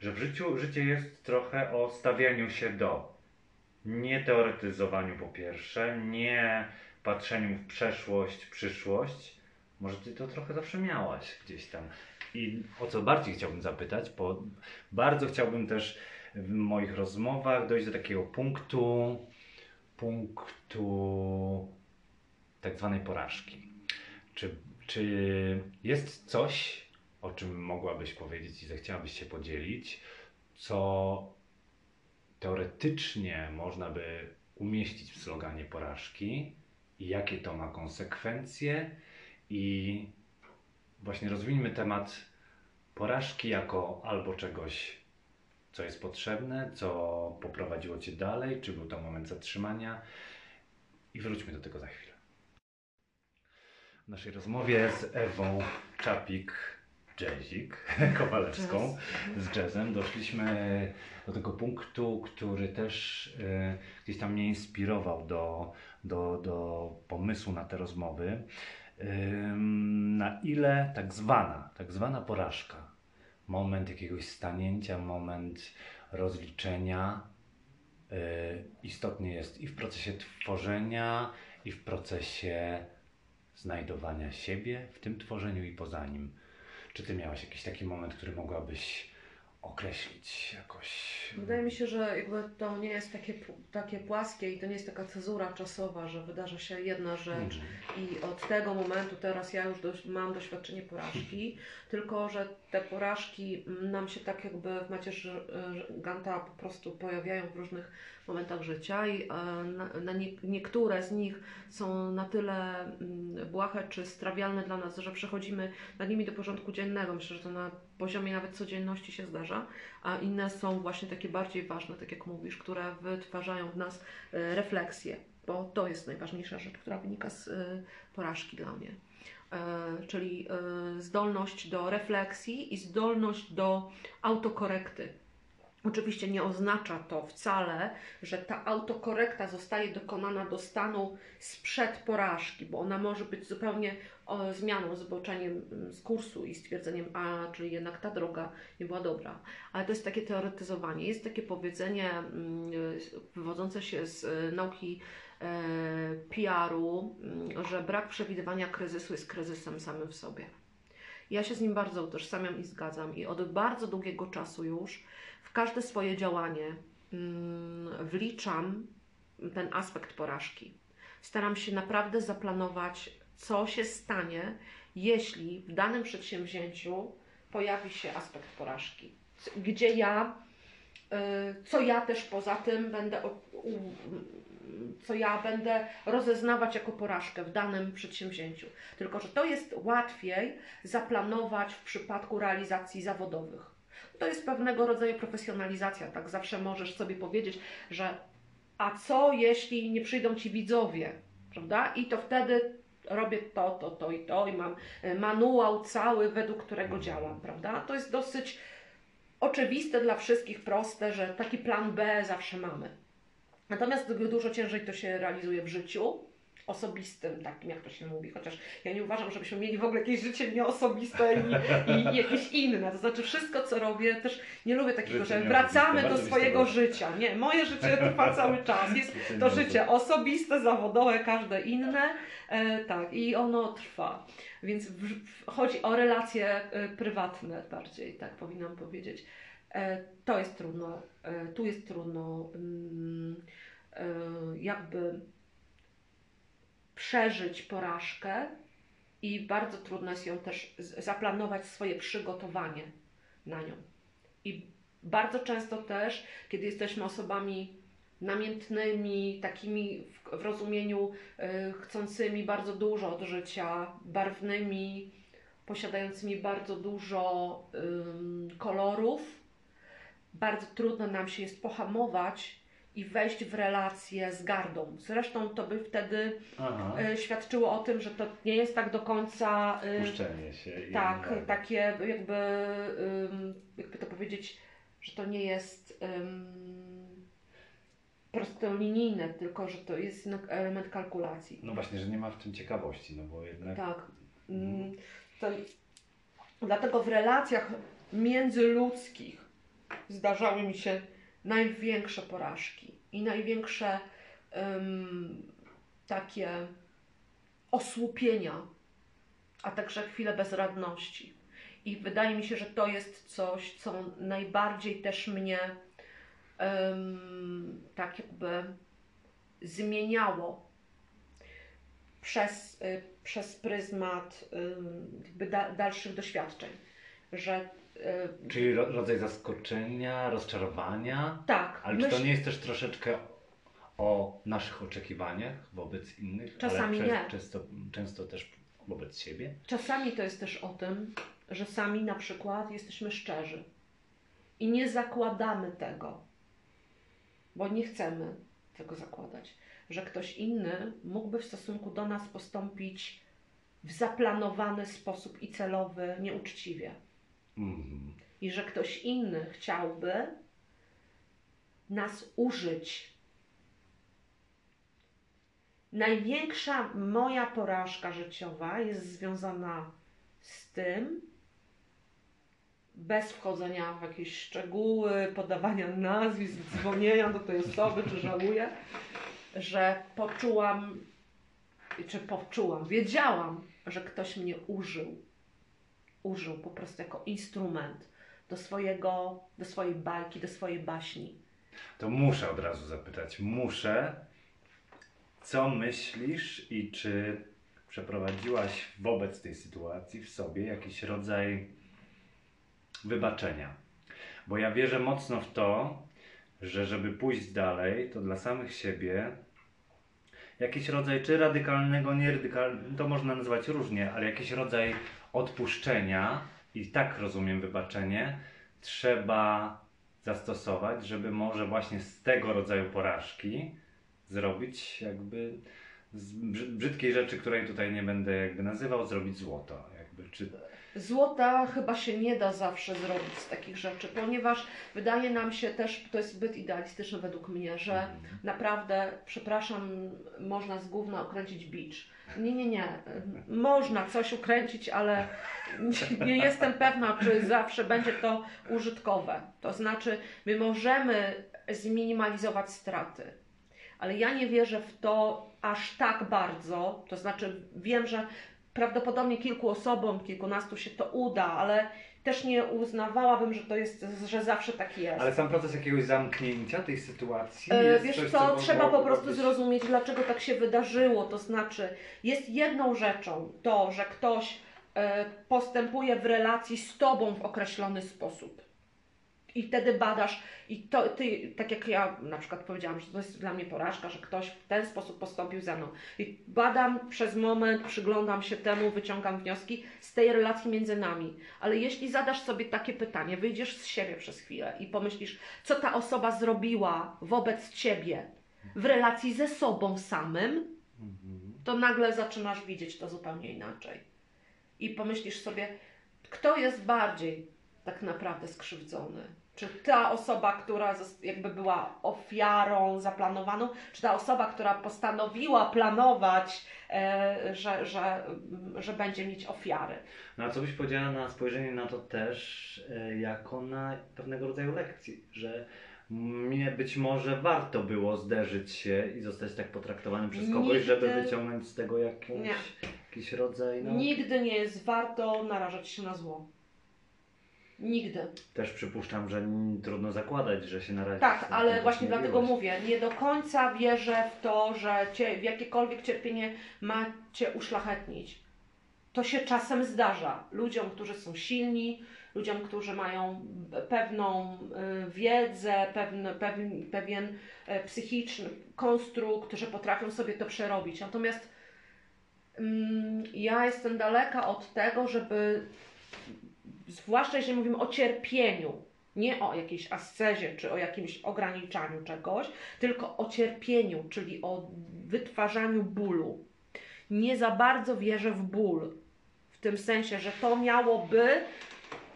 że w życiu życie jest trochę o stawianiu się do. Nie teoretyzowaniu po pierwsze, nie patrzeniu w przeszłość, przyszłość. Może ty to trochę zawsze miałaś gdzieś tam. I o co bardziej chciałbym zapytać, bo bardzo chciałbym też w moich rozmowach dojść do takiego punktu, punktu tak zwanej porażki. Czy, czy jest coś, o czym mogłabyś powiedzieć i zechciałabyś się podzielić, co teoretycznie można by umieścić w sloganie porażki i jakie to ma konsekwencje i właśnie rozwijmy temat porażki jako albo czegoś, co jest potrzebne, co poprowadziło Cię dalej, czy był to moment zatrzymania i wróćmy do tego za chwilę. W naszej rozmowie z Ewą Czapik Jazzik Kowalewską z jazzem doszliśmy do tego punktu, który też y, gdzieś tam mnie inspirował do, do, do pomysłu na te rozmowy. Y, na ile tak zwana, tak zwana porażka, moment jakiegoś stanięcia, moment rozliczenia y, istotny jest i w procesie tworzenia, i w procesie znajdowania siebie w tym tworzeniu i poza nim. Czy ty miałaś jakiś taki moment, który mogłabyś określić jakoś? Wydaje mi się, że jakby to nie jest takie, takie płaskie i to nie jest taka cezura czasowa, że wydarza się jedna rzecz Mhm. i od tego momentu teraz ja już dość, mam doświadczenie porażki, tylko że te porażki mm, nam się tak jakby w macierzy Ganta po prostu pojawiają w różnych momentach życia i e, na, na nie, niektóre z nich są na tyle mm, błahe czy strawialne dla nas, że przechodzimy nad nimi do porządku dziennego. Myślę, że to na poziomie nawet codzienności się zdarza, a inne są właśnie takie bardziej ważne, tak jak mówisz, które wytwarzają w nas e, refleksję, bo to jest najważniejsza rzecz, która wynika z e, porażki dla mnie. Czyli zdolność do refleksji i zdolność do autokorekty. Oczywiście nie oznacza to wcale, że ta autokorekta zostaje dokonana do stanu sprzed porażki, bo ona może być zupełnie zmianą, zboczeniem mm, z kursu i stwierdzeniem, a czyli jednak ta droga nie była dobra. Ale to jest takie teoretyzowanie. Jest takie powiedzenie mm, wywodzące się z e, nauki e, PR-u, mm, że brak przewidywania kryzysu jest kryzysem samym w sobie. Ja się z nim bardzo utożsamiam i zgadzam i od bardzo długiego czasu już w każde swoje działanie mm, wliczam ten aspekt porażki. Staram się naprawdę zaplanować, co się stanie, jeśli w danym przedsięwzięciu pojawi się aspekt porażki. Gdzie ja, y, co ja też poza tym będę, co ja będę rozeznawać jako porażkę w danym przedsięwzięciu. Tylko, że to jest łatwiej zaplanować w przypadku realizacji zawodowych. To jest pewnego rodzaju profesjonalizacja, tak? Zawsze możesz sobie powiedzieć, że a co jeśli nie przyjdą ci widzowie, prawda? I to wtedy robię to, to, to i to i mam e, manuał cały, według którego działam, prawda? To jest dosyć oczywiste dla wszystkich, proste, że taki plan B zawsze mamy. Natomiast dużo ciężej to się realizuje w życiu osobistym, takim jak to się mówi, chociaż ja nie uważam, żebyśmy mieli w ogóle jakieś życie nieosobiste i, i jakieś inne. To znaczy wszystko, co robię, też nie lubię takiego, Życie że wracamy do swojego życia. Nie, moje życie trwa cały czas. Jest to życie osobiste, zawodowe, każde inne, e, tak, i ono trwa. Więc w, w, chodzi o relacje e, prywatne bardziej, tak powinnam powiedzieć. E, to jest trudno, e, tu jest trudno mm, e, jakby przeżyć porażkę i bardzo trudno jest ją też zaplanować swoje przygotowanie na nią. I bardzo często też, kiedy jesteśmy osobami namiętnymi, takimi w, w rozumieniu y, chcącymi bardzo dużo od życia, barwnymi, posiadającymi bardzo dużo kolorów, bardzo trudno nam się jest pohamować i wejść w relację z gardą. Zresztą to by wtedy Aha. y, świadczyło o tym, że to nie jest tak do końca y, Puszczenie się. tak, takie jakby, jakby to powiedzieć, że to nie jest ym, prostolinijne, tylko że to jest element kalkulacji. No właśnie, że nie ma w tym ciekawości, no bo jednak... Tak. Mm, To, dlatego w relacjach międzyludzkich zdarzały mi się największe porażki i największe em, takie osłupienia, a także chwile bezradności. I wydaje mi się, że to jest coś, co najbardziej też mnie em, tak jakby zmieniało przez, y, przez pryzmat da, dalszych doświadczeń. Że Czyli ro, rodzaj zaskoczenia, rozczarowania, tak, ale czy to nie jest też troszeczkę o naszych oczekiwaniach wobec innych, Czasami ale nie. Często, często też wobec siebie? czasami to jest też o tym, że sami na przykład jesteśmy szczerzy i nie zakładamy tego, bo nie chcemy tego zakładać, że ktoś inny mógłby w stosunku do nas postąpić w zaplanowany sposób i celowy, nieuczciwie. I że ktoś inny chciałby nas użyć. Największa moja porażka życiowa jest związana z tym, bez wchodzenia w jakieś szczegóły, podawania nazwisk, dzwonienia do tej osoby, czy żałuję, że poczułam, czy poczułam, wiedziałam, że ktoś mnie użył użył po prostu jako instrument do swojego, do swojej bajki, do swojej baśni. To muszę od razu zapytać, muszę, co myślisz i czy przeprowadziłaś wobec tej sytuacji w sobie jakiś rodzaj wybaczenia? Bo ja wierzę mocno w to, że żeby pójść dalej, to dla samych siebie jakiś rodzaj, czy radykalnego, nie radykalnego, to można nazywać różnie, ale jakiś rodzaj odpuszczenia i tak rozumiem wybaczenie, trzeba zastosować, żeby może właśnie z tego rodzaju porażki zrobić jakby z brzy- brzydkiej rzeczy, której tutaj nie będę jakby nazywał, zrobić złoto. Jakby, czy... Złota chyba się nie da zawsze zrobić z takich rzeczy, ponieważ wydaje nam się też, to jest zbyt idealistyczne według mnie, że naprawdę, przepraszam, można z gówna ukręcić bicz. Nie, nie, nie. Można coś ukręcić, ale nie jestem pewna, czy zawsze będzie to użytkowe. To znaczy, my możemy zminimalizować straty, ale ja nie wierzę w to aż tak bardzo. To znaczy, wiem, że prawdopodobnie kilku osobom, kilkunastu się to uda, ale też nie uznawałabym, że to jest, że zawsze tak jest. Ale sam proces jakiegoś zamknięcia tej sytuacji E, jest Wiesz coś, co, co trzeba po prostu być- zrozumieć, dlaczego tak się wydarzyło. To znaczy, jest jedną rzeczą to, że ktoś e, postępuje w relacji z tobą w określony sposób. I wtedy badasz, i to ty, tak jak ja na przykład powiedziałam, że to jest dla mnie porażka, że ktoś w ten sposób postąpił ze mną. I badam przez moment, przyglądam się temu, wyciągam wnioski z tej relacji między nami. Ale jeśli zadasz sobie takie pytanie, wyjdziesz z siebie przez chwilę i pomyślisz, co ta osoba zrobiła wobec ciebie w relacji ze sobą samym, Mhm. to nagle zaczynasz widzieć to zupełnie inaczej. I pomyślisz sobie, kto jest bardziej tak naprawdę skrzywdzony? Czy ta osoba, która jakby była ofiarą zaplanowaną, czy ta osoba, która postanowiła planować, e, że, że, że będzie mieć ofiary? No a co byś powiedziała na spojrzenie na to też e, jako na pewnego rodzaju lekcji, że mnie być może warto było zderzyć się i zostać tak potraktowanym przez kogoś, Nigdy- żeby wyciągnąć z tego jakąś, Nie. jakiś rodzaj, no Nigdy nie jest warto narażać się na zło. Nigdy. też przypuszczam, że trudno zakładać, że się narazi. Tak, ale właśnie dlatego mówię. mówię, nie do końca wierzę w to, że cię, w jakiekolwiek cierpienie ma cię uszlachetnić. To się czasem zdarza ludziom, którzy są silni, ludziom, którzy mają pewną y, wiedzę, pewien, pewien e, psychiczny konstrukt, że potrafią sobie to przerobić. Natomiast mm, ja jestem daleka od tego, żeby, zwłaszcza jeżeli mówimy o cierpieniu, nie o jakiejś ascezie czy o jakimś ograniczaniu czegoś, tylko o cierpieniu, czyli o wytwarzaniu bólu. Nie za bardzo wierzę w ból. W tym sensie, że to miałoby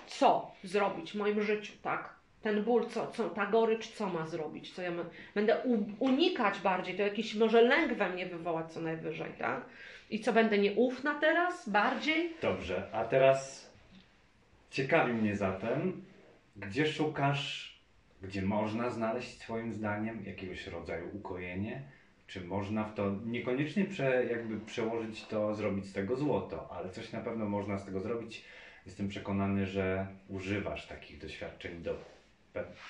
co zrobić w moim życiu, tak? ten ból, co, co, ta gorycz, co ma zrobić, co ja ma, będę u, unikać bardziej, to jakiś może lęk we mnie wywołać co najwyżej, tak? I co, będę nieufna teraz bardziej? Dobrze, a teraz ciekawi mnie zatem, gdzie szukasz, gdzie można znaleźć Twoim zdaniem jakiegoś rodzaju ukojenie? Czy można w to niekoniecznie prze, jakby przełożyć to, zrobić z tego złoto, ale coś na pewno można z tego zrobić. Jestem przekonany, że używasz takich doświadczeń do,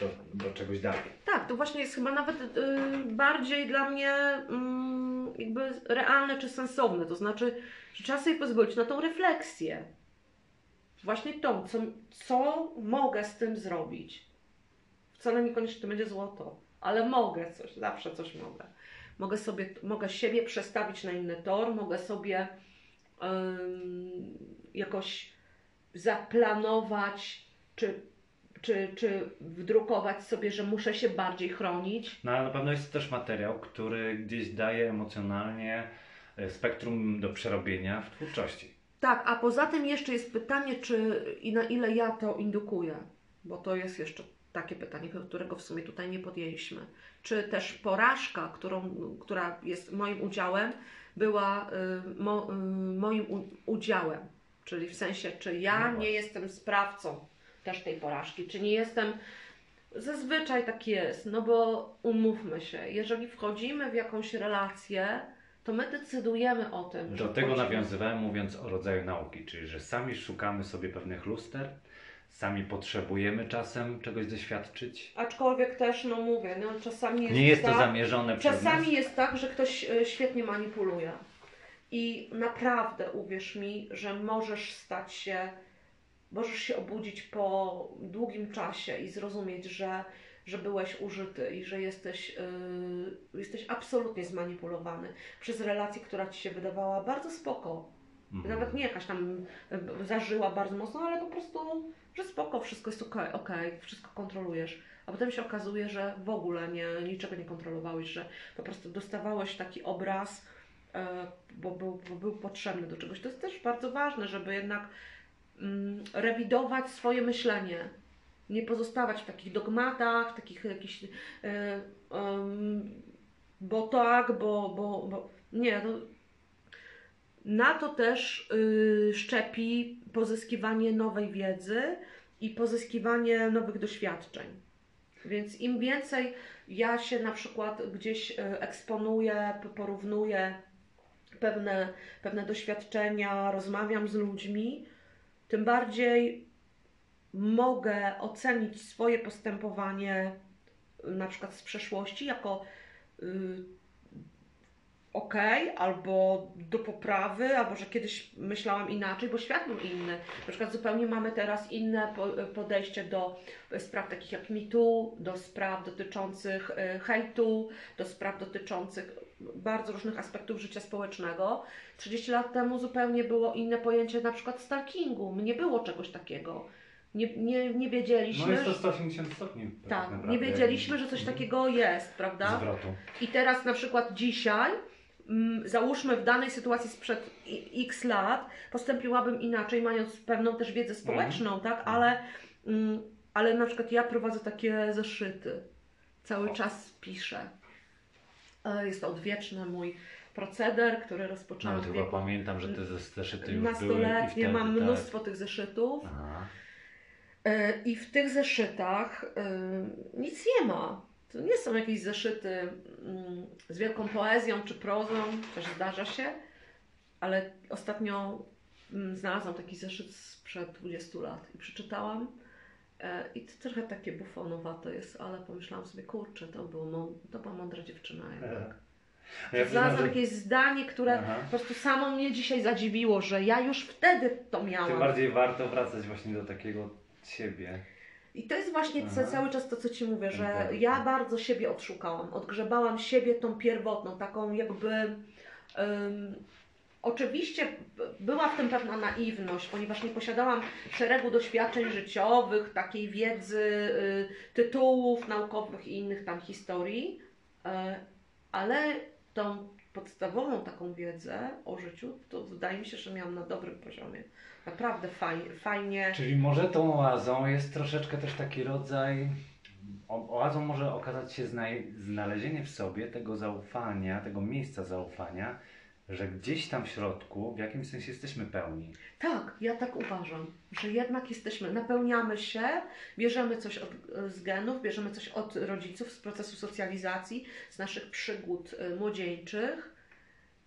do, do czegoś dalej. Tak, to właśnie jest chyba nawet y, bardziej dla mnie mm, jakby realne czy sensowne. To znaczy, że trzeba sobie pozwolić na tą refleksję. Właśnie tą, co, co mogę z tym zrobić. Wcale niekoniecznie to będzie złoto, ale mogę coś, zawsze coś mogę. Mogę sobie, mogę siebie przestawić na inny tor, mogę sobie ym, jakoś zaplanować, czy czy, czy wdrukować sobie, że muszę się bardziej chronić. No ale na pewno jest to też materiał, który gdzieś daje emocjonalnie e, spektrum do przerobienia w twórczości. Tak, a poza tym jeszcze jest pytanie, czy i na ile ja to indukuję, bo to jest jeszcze takie pytanie, którego w sumie tutaj nie podjęliśmy. Czy też porażka, którą, która jest moim udziałem, była y, mo, y, moim u, udziałem, czyli w sensie, czy ja No nie jestem sprawcą też tej porażki, czy nie jestem. Zazwyczaj tak jest, no bo umówmy się, jeżeli wchodzimy w jakąś relację, to my decydujemy o tym. Do że tego nawiązywałem mówiąc o rodzaju nauki, czyli że sami szukamy sobie pewnych luster, sami potrzebujemy czasem czegoś doświadczyć. Aczkolwiek też, no mówię, no czasami jest Nie jest to tak, zamierzone przez nas. Czasami jest tak, że ktoś e, świetnie manipuluje. I naprawdę uwierz mi, że możesz stać się, możesz się obudzić po długim czasie i zrozumieć, że, że byłeś użyty i że jesteś, yy, jesteś absolutnie zmanipulowany przez relację, która ci się wydawała bardzo spoko. Mhm. Nawet nie jakaś tam y, zażyła bardzo mocno, ale po prostu, że spoko, wszystko jest okej, okej, wszystko kontrolujesz. A potem się okazuje, że w ogóle nie, niczego nie kontrolowałeś, że po prostu dostawałeś taki obraz, e, bo był, bo był potrzebny do czegoś. To jest też bardzo ważne, żeby jednak mm, rewidować swoje myślenie. Nie pozostawać w takich dogmatach, w takich jakichś. E, em, bo tak, bo, bo, bo. Nie, no, na to też y, szczepi pozyskiwanie nowej wiedzy i pozyskiwanie nowych doświadczeń. Więc im więcej ja się na przykład gdzieś y, eksponuję, porównuję pewne, pewne doświadczenia, rozmawiam z ludźmi, tym bardziej mogę ocenić swoje postępowanie y, na przykład z przeszłości jako y, ok, albo do poprawy, albo że kiedyś myślałam inaczej, bo świat był inny. Na przykład zupełnie mamy teraz inne po- podejście do spraw takich jak MeToo, do spraw dotyczących e, hejtu, do spraw dotyczących bardzo różnych aspektów życia społecznego. 30 lat temu zupełnie było inne pojęcie na przykład stalkingu. Nie było czegoś takiego. Nie, nie, nie wiedzieliśmy. No jest to 180 stopni. tak, naprawdę. nie wiedzieliśmy, że coś Mhm. takiego jest, prawda? Zwrotu. I teraz na przykład dzisiaj, mm, załóżmy w danej sytuacji sprzed i- x lat, postąpiłabym inaczej, mając pewną też wiedzę społeczną, tak? Ale, mm, ale na przykład ja prowadzę takie zeszyty. Cały O. czas piszę. E, Jest to odwieczny mój proceder, który rozpoczęłam Nawet w chyba pamiętam, że te zeszyty już były. nastoletnie. Mam tak. mnóstwo tych zeszytów. Aha. E, I w tych zeszytach e, nic nie ma. To nie są jakieś zeszyty mm, z wielką poezją czy prozą, też zdarza się, ale ostatnio mm, znalazłam taki zeszyt sprzed 20 lat i przeczytałam. E, I to trochę takie bufonowate jest, ale pomyślałam sobie, kurczę, to, było mą- to była mądra dziewczyna. jednak. A ja Znalazłam że jakieś zdanie, które Aha. po prostu samo mnie dzisiaj zadziwiło, że ja już wtedy to miałam. tym bardziej warto wracać właśnie do takiego siebie. I to jest właśnie Aha. ca- cały czas to, co Ci mówię, że ja bardzo siebie odszukałam, odgrzebałam siebie tą pierwotną, taką jakby. em, oczywiście była w tym pewna naiwność, ponieważ nie posiadałam szeregu doświadczeń życiowych, takiej wiedzy, y, tytułów naukowych i innych tam historii, e, ale tą podstawową taką wiedzę o życiu, to wydaje mi się, że miałam na dobrym poziomie. Naprawdę fajnie. fajnie. Czyli może tą oazą jest troszeczkę też taki rodzaj. Oazą może okazać się znalezienie w sobie tego zaufania, tego miejsca zaufania, że gdzieś tam w środku w jakimś sensie jesteśmy pełni. Tak, ja tak uważam, że jednak jesteśmy, napełniamy się, bierzemy coś od, z genów, bierzemy coś od rodziców, z procesu socjalizacji, z naszych przygód y, młodzieńczych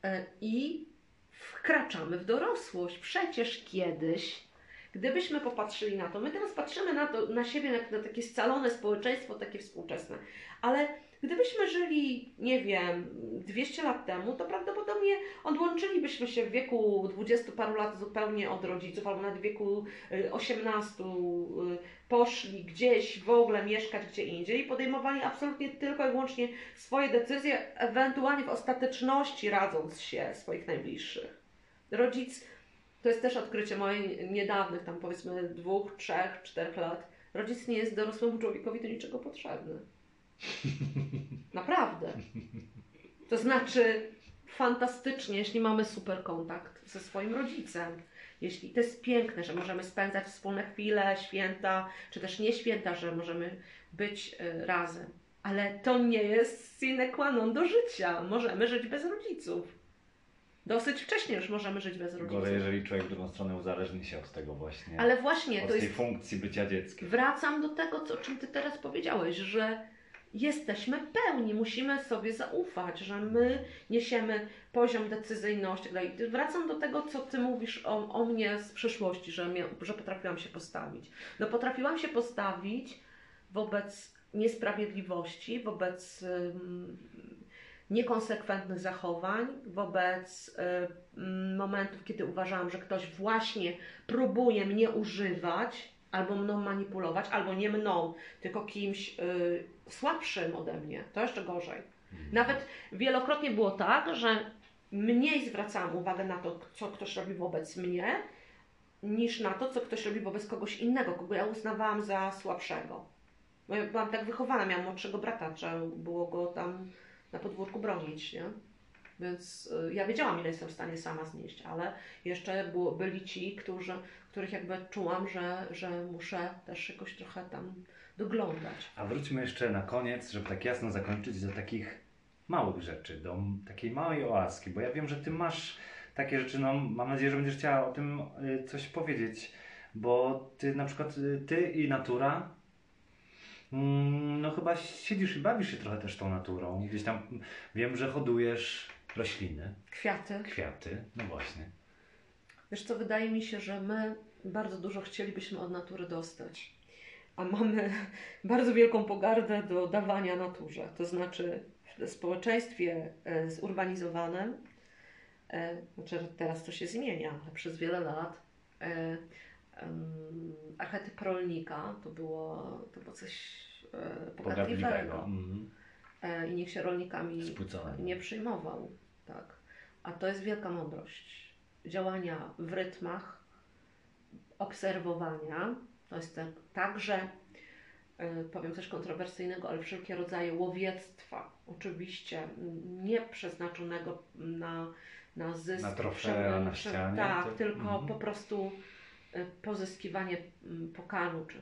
y, i wkraczamy w dorosłość. Przecież kiedyś, gdybyśmy popatrzyli na to, my teraz patrzymy na, to, na siebie jak na takie scalone społeczeństwo, takie współczesne, ale gdybyśmy żyli, nie wiem, 200 lat temu, to prawdopodobnie odłączylibyśmy się w wieku 20 paru lat zupełnie od rodziców, albo nawet w wieku y, 18 y, poszli gdzieś w ogóle mieszkać gdzie indziej i podejmowali absolutnie tylko i wyłącznie swoje decyzje, ewentualnie w ostateczności radząc się swoich najbliższych. Rodzic, to jest też odkrycie moje niedawnych, tam powiedzmy dwóch, trzech, czterech lat. Rodzic nie jest dorosłemu człowiekowi do niczego potrzebny. Naprawdę. To znaczy, fantastycznie, jeśli mamy super kontakt ze swoim rodzicem. Jeśli to jest piękne, że możemy spędzać wspólne chwile, święta, czy też nie święta, że możemy być y, razem. Ale to nie jest sine qua non do życia. Możemy żyć bez rodziców. Dosyć wcześnie już możemy żyć bez rodziców. Gorzej, jeżeli człowiek w drugą stronę uzależni się od tego właśnie. Ale właśnie od to tej jest funkcji bycia dzieckiem. Wracam do tego, co, o czym Ty teraz powiedziałeś, że jesteśmy pełni, musimy sobie zaufać, że my niesiemy poziom decyzyjności. itd. Wracam do tego, co Ty mówisz o, o mnie z przeszłości, że, że potrafiłam się postawić. No potrafiłam się postawić wobec niesprawiedliwości, wobec ym, niekonsekwentnych zachowań, wobec ym, momentów, kiedy uważałam, że ktoś właśnie próbuje mnie używać, albo mną manipulować, albo nie mną, tylko kimś y, słabszym ode mnie. To jeszcze gorzej. Nawet wielokrotnie było tak, że mniej zwracałam uwagę na to, co ktoś robi wobec mnie, niż na to, co ktoś robi wobec kogoś innego, kogo ja uznawałam za słabszego. Bo ja byłam tak wychowana, miałam młodszego brata, trzeba było go tam na podwórku bronić, nie? Więc y, ja wiedziałam, ile jestem w stanie sama znieść, ale jeszcze było, byli ci, którzy, których jakby czułam, że, że muszę też jakoś trochę tam doglądać. A wróćmy jeszcze na koniec, żeby tak jasno zakończyć, do takich małych rzeczy, do takiej małej oaski, bo ja wiem, że Ty masz takie rzeczy, no mam nadzieję, że będziesz chciała o tym y, coś powiedzieć, bo Ty na przykład, y, Ty i natura, mm, no chyba siedzisz i bawisz się trochę też tą naturą, gdzieś tam mm, wiem, że hodujesz rośliny, Kwiaty. kwiaty, no właśnie. Wiesz co, wydaje mi się, że my bardzo dużo chcielibyśmy od natury dostać, a mamy bardzo wielką pogardę do dawania naturze. To znaczy w społeczeństwie e, zurbanizowanym, e, znaczy teraz to się zmienia, ale przez wiele lat e, archetyp rolnika to było, to było coś pogardliwego Mhm. i niech się rolnikami Spłyconego. nie przyjmował. Tak. A to jest wielka mądrość. Działania w rytmach, obserwowania. To jest tak, także, e, powiem coś kontrowersyjnego, ale wszelkie rodzaje łowiectwa. Oczywiście nie przeznaczonego na, na zysk. Na trofea, na ścianie, Tak, to- tylko mhm. po prostu e, pozyskiwanie m, pokarmu, czy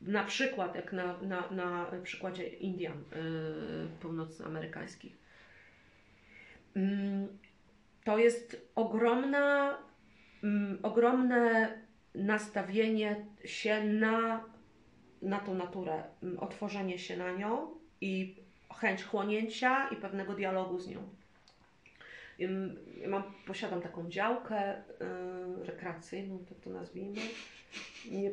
na przykład, jak na, na, na przykładzie Indian y, północnoamerykańskich. To jest ogromna, mm, ogromne nastawienie się na, na tą naturę, mm, otworzenie się na nią i chęć chłonięcia i pewnego dialogu z nią. Ja mam, posiadam taką działkę y, rekreacyjną, tak to nazwijmy. Nie,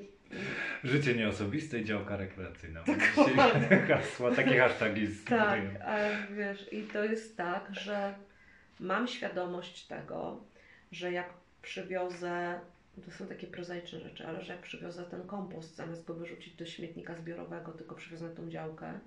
Życie nieosobiste i działka rekreacyjna. Dzisiaj hasła, takie hasztagi z Tak, ale wiesz, i to jest tak, że mam świadomość tego, że jak przywiozę, to są takie prozaiczne rzeczy, ale że jak przywiozę ten kompost, zamiast go wyrzucić do śmietnika zbiorowego, tylko przywiozę tą działkę,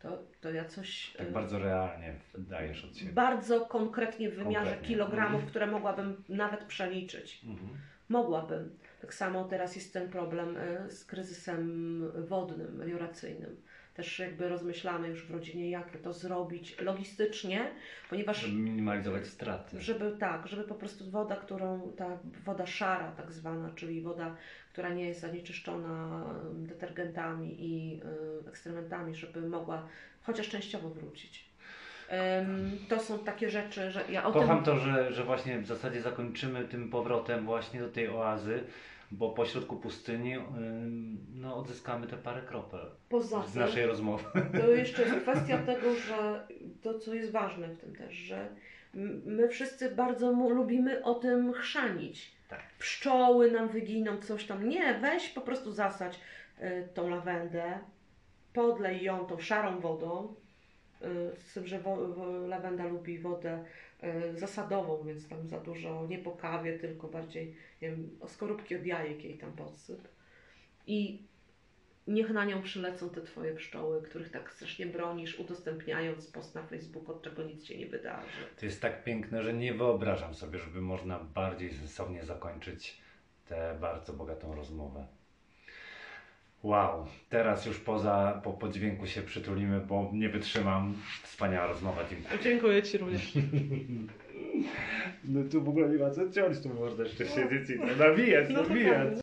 to, to ja coś Tak y, bardzo realnie dajesz od siebie. bardzo konkretnie w wymiarze Konkretnie. kilogramów, Mhm. które mogłabym nawet przeliczyć. Mhm. Mogłabym. Tak samo teraz jest ten problem y, z kryzysem wodnym, melioracyjnym. Też jakby rozmyślamy już w rodzinie, jak to zrobić logistycznie, ponieważ Żeby minimalizować straty. żeby tak, żeby po prostu woda, którą ta woda szara tak zwana, czyli woda, która nie jest zanieczyszczona detergentami i ekstrementami, żeby mogła chociaż częściowo wrócić. To są takie rzeczy, że ja o Kocham tym... to, że, że właśnie w zasadzie zakończymy tym powrotem właśnie do tej oazy, bo pośrodku pustyni ym, no, odzyskamy te parę kropel Poza z naszej rozmowy. to jeszcze jest kwestia tego, że to, co jest ważne w tym też, że my wszyscy bardzo lubimy o tym chrzanić. Tak. Pszczoły nam wyginą, coś tam. Nie, weź po prostu zasadź y, tą lawendę, podlej ją tą szarą wodą, y, z tym, że lawenda lubi wodę y, zasadową, więc tam za dużo, nie po kawie, tylko bardziej nie wiem, o skorupki od jajek jej tam podsyp. I niech na nią przylecą te twoje pszczoły, których tak strasznie bronisz, udostępniając post na Facebooku, od czego nic się nie wydarzy. To jest tak piękne, że nie wyobrażam sobie, żeby można bardziej sensownie zakończyć tę bardzo bogatą rozmowę. Wow, teraz już poza, po poddźwięku się przytulimy, bo nie wytrzymam. Wspaniała rozmowa, dziękuję. Dziękuję Ci również. No tu w ogóle nie ma co ciąć, tu można jeszcze siedzieć i nawijać, No nawijać. prawda.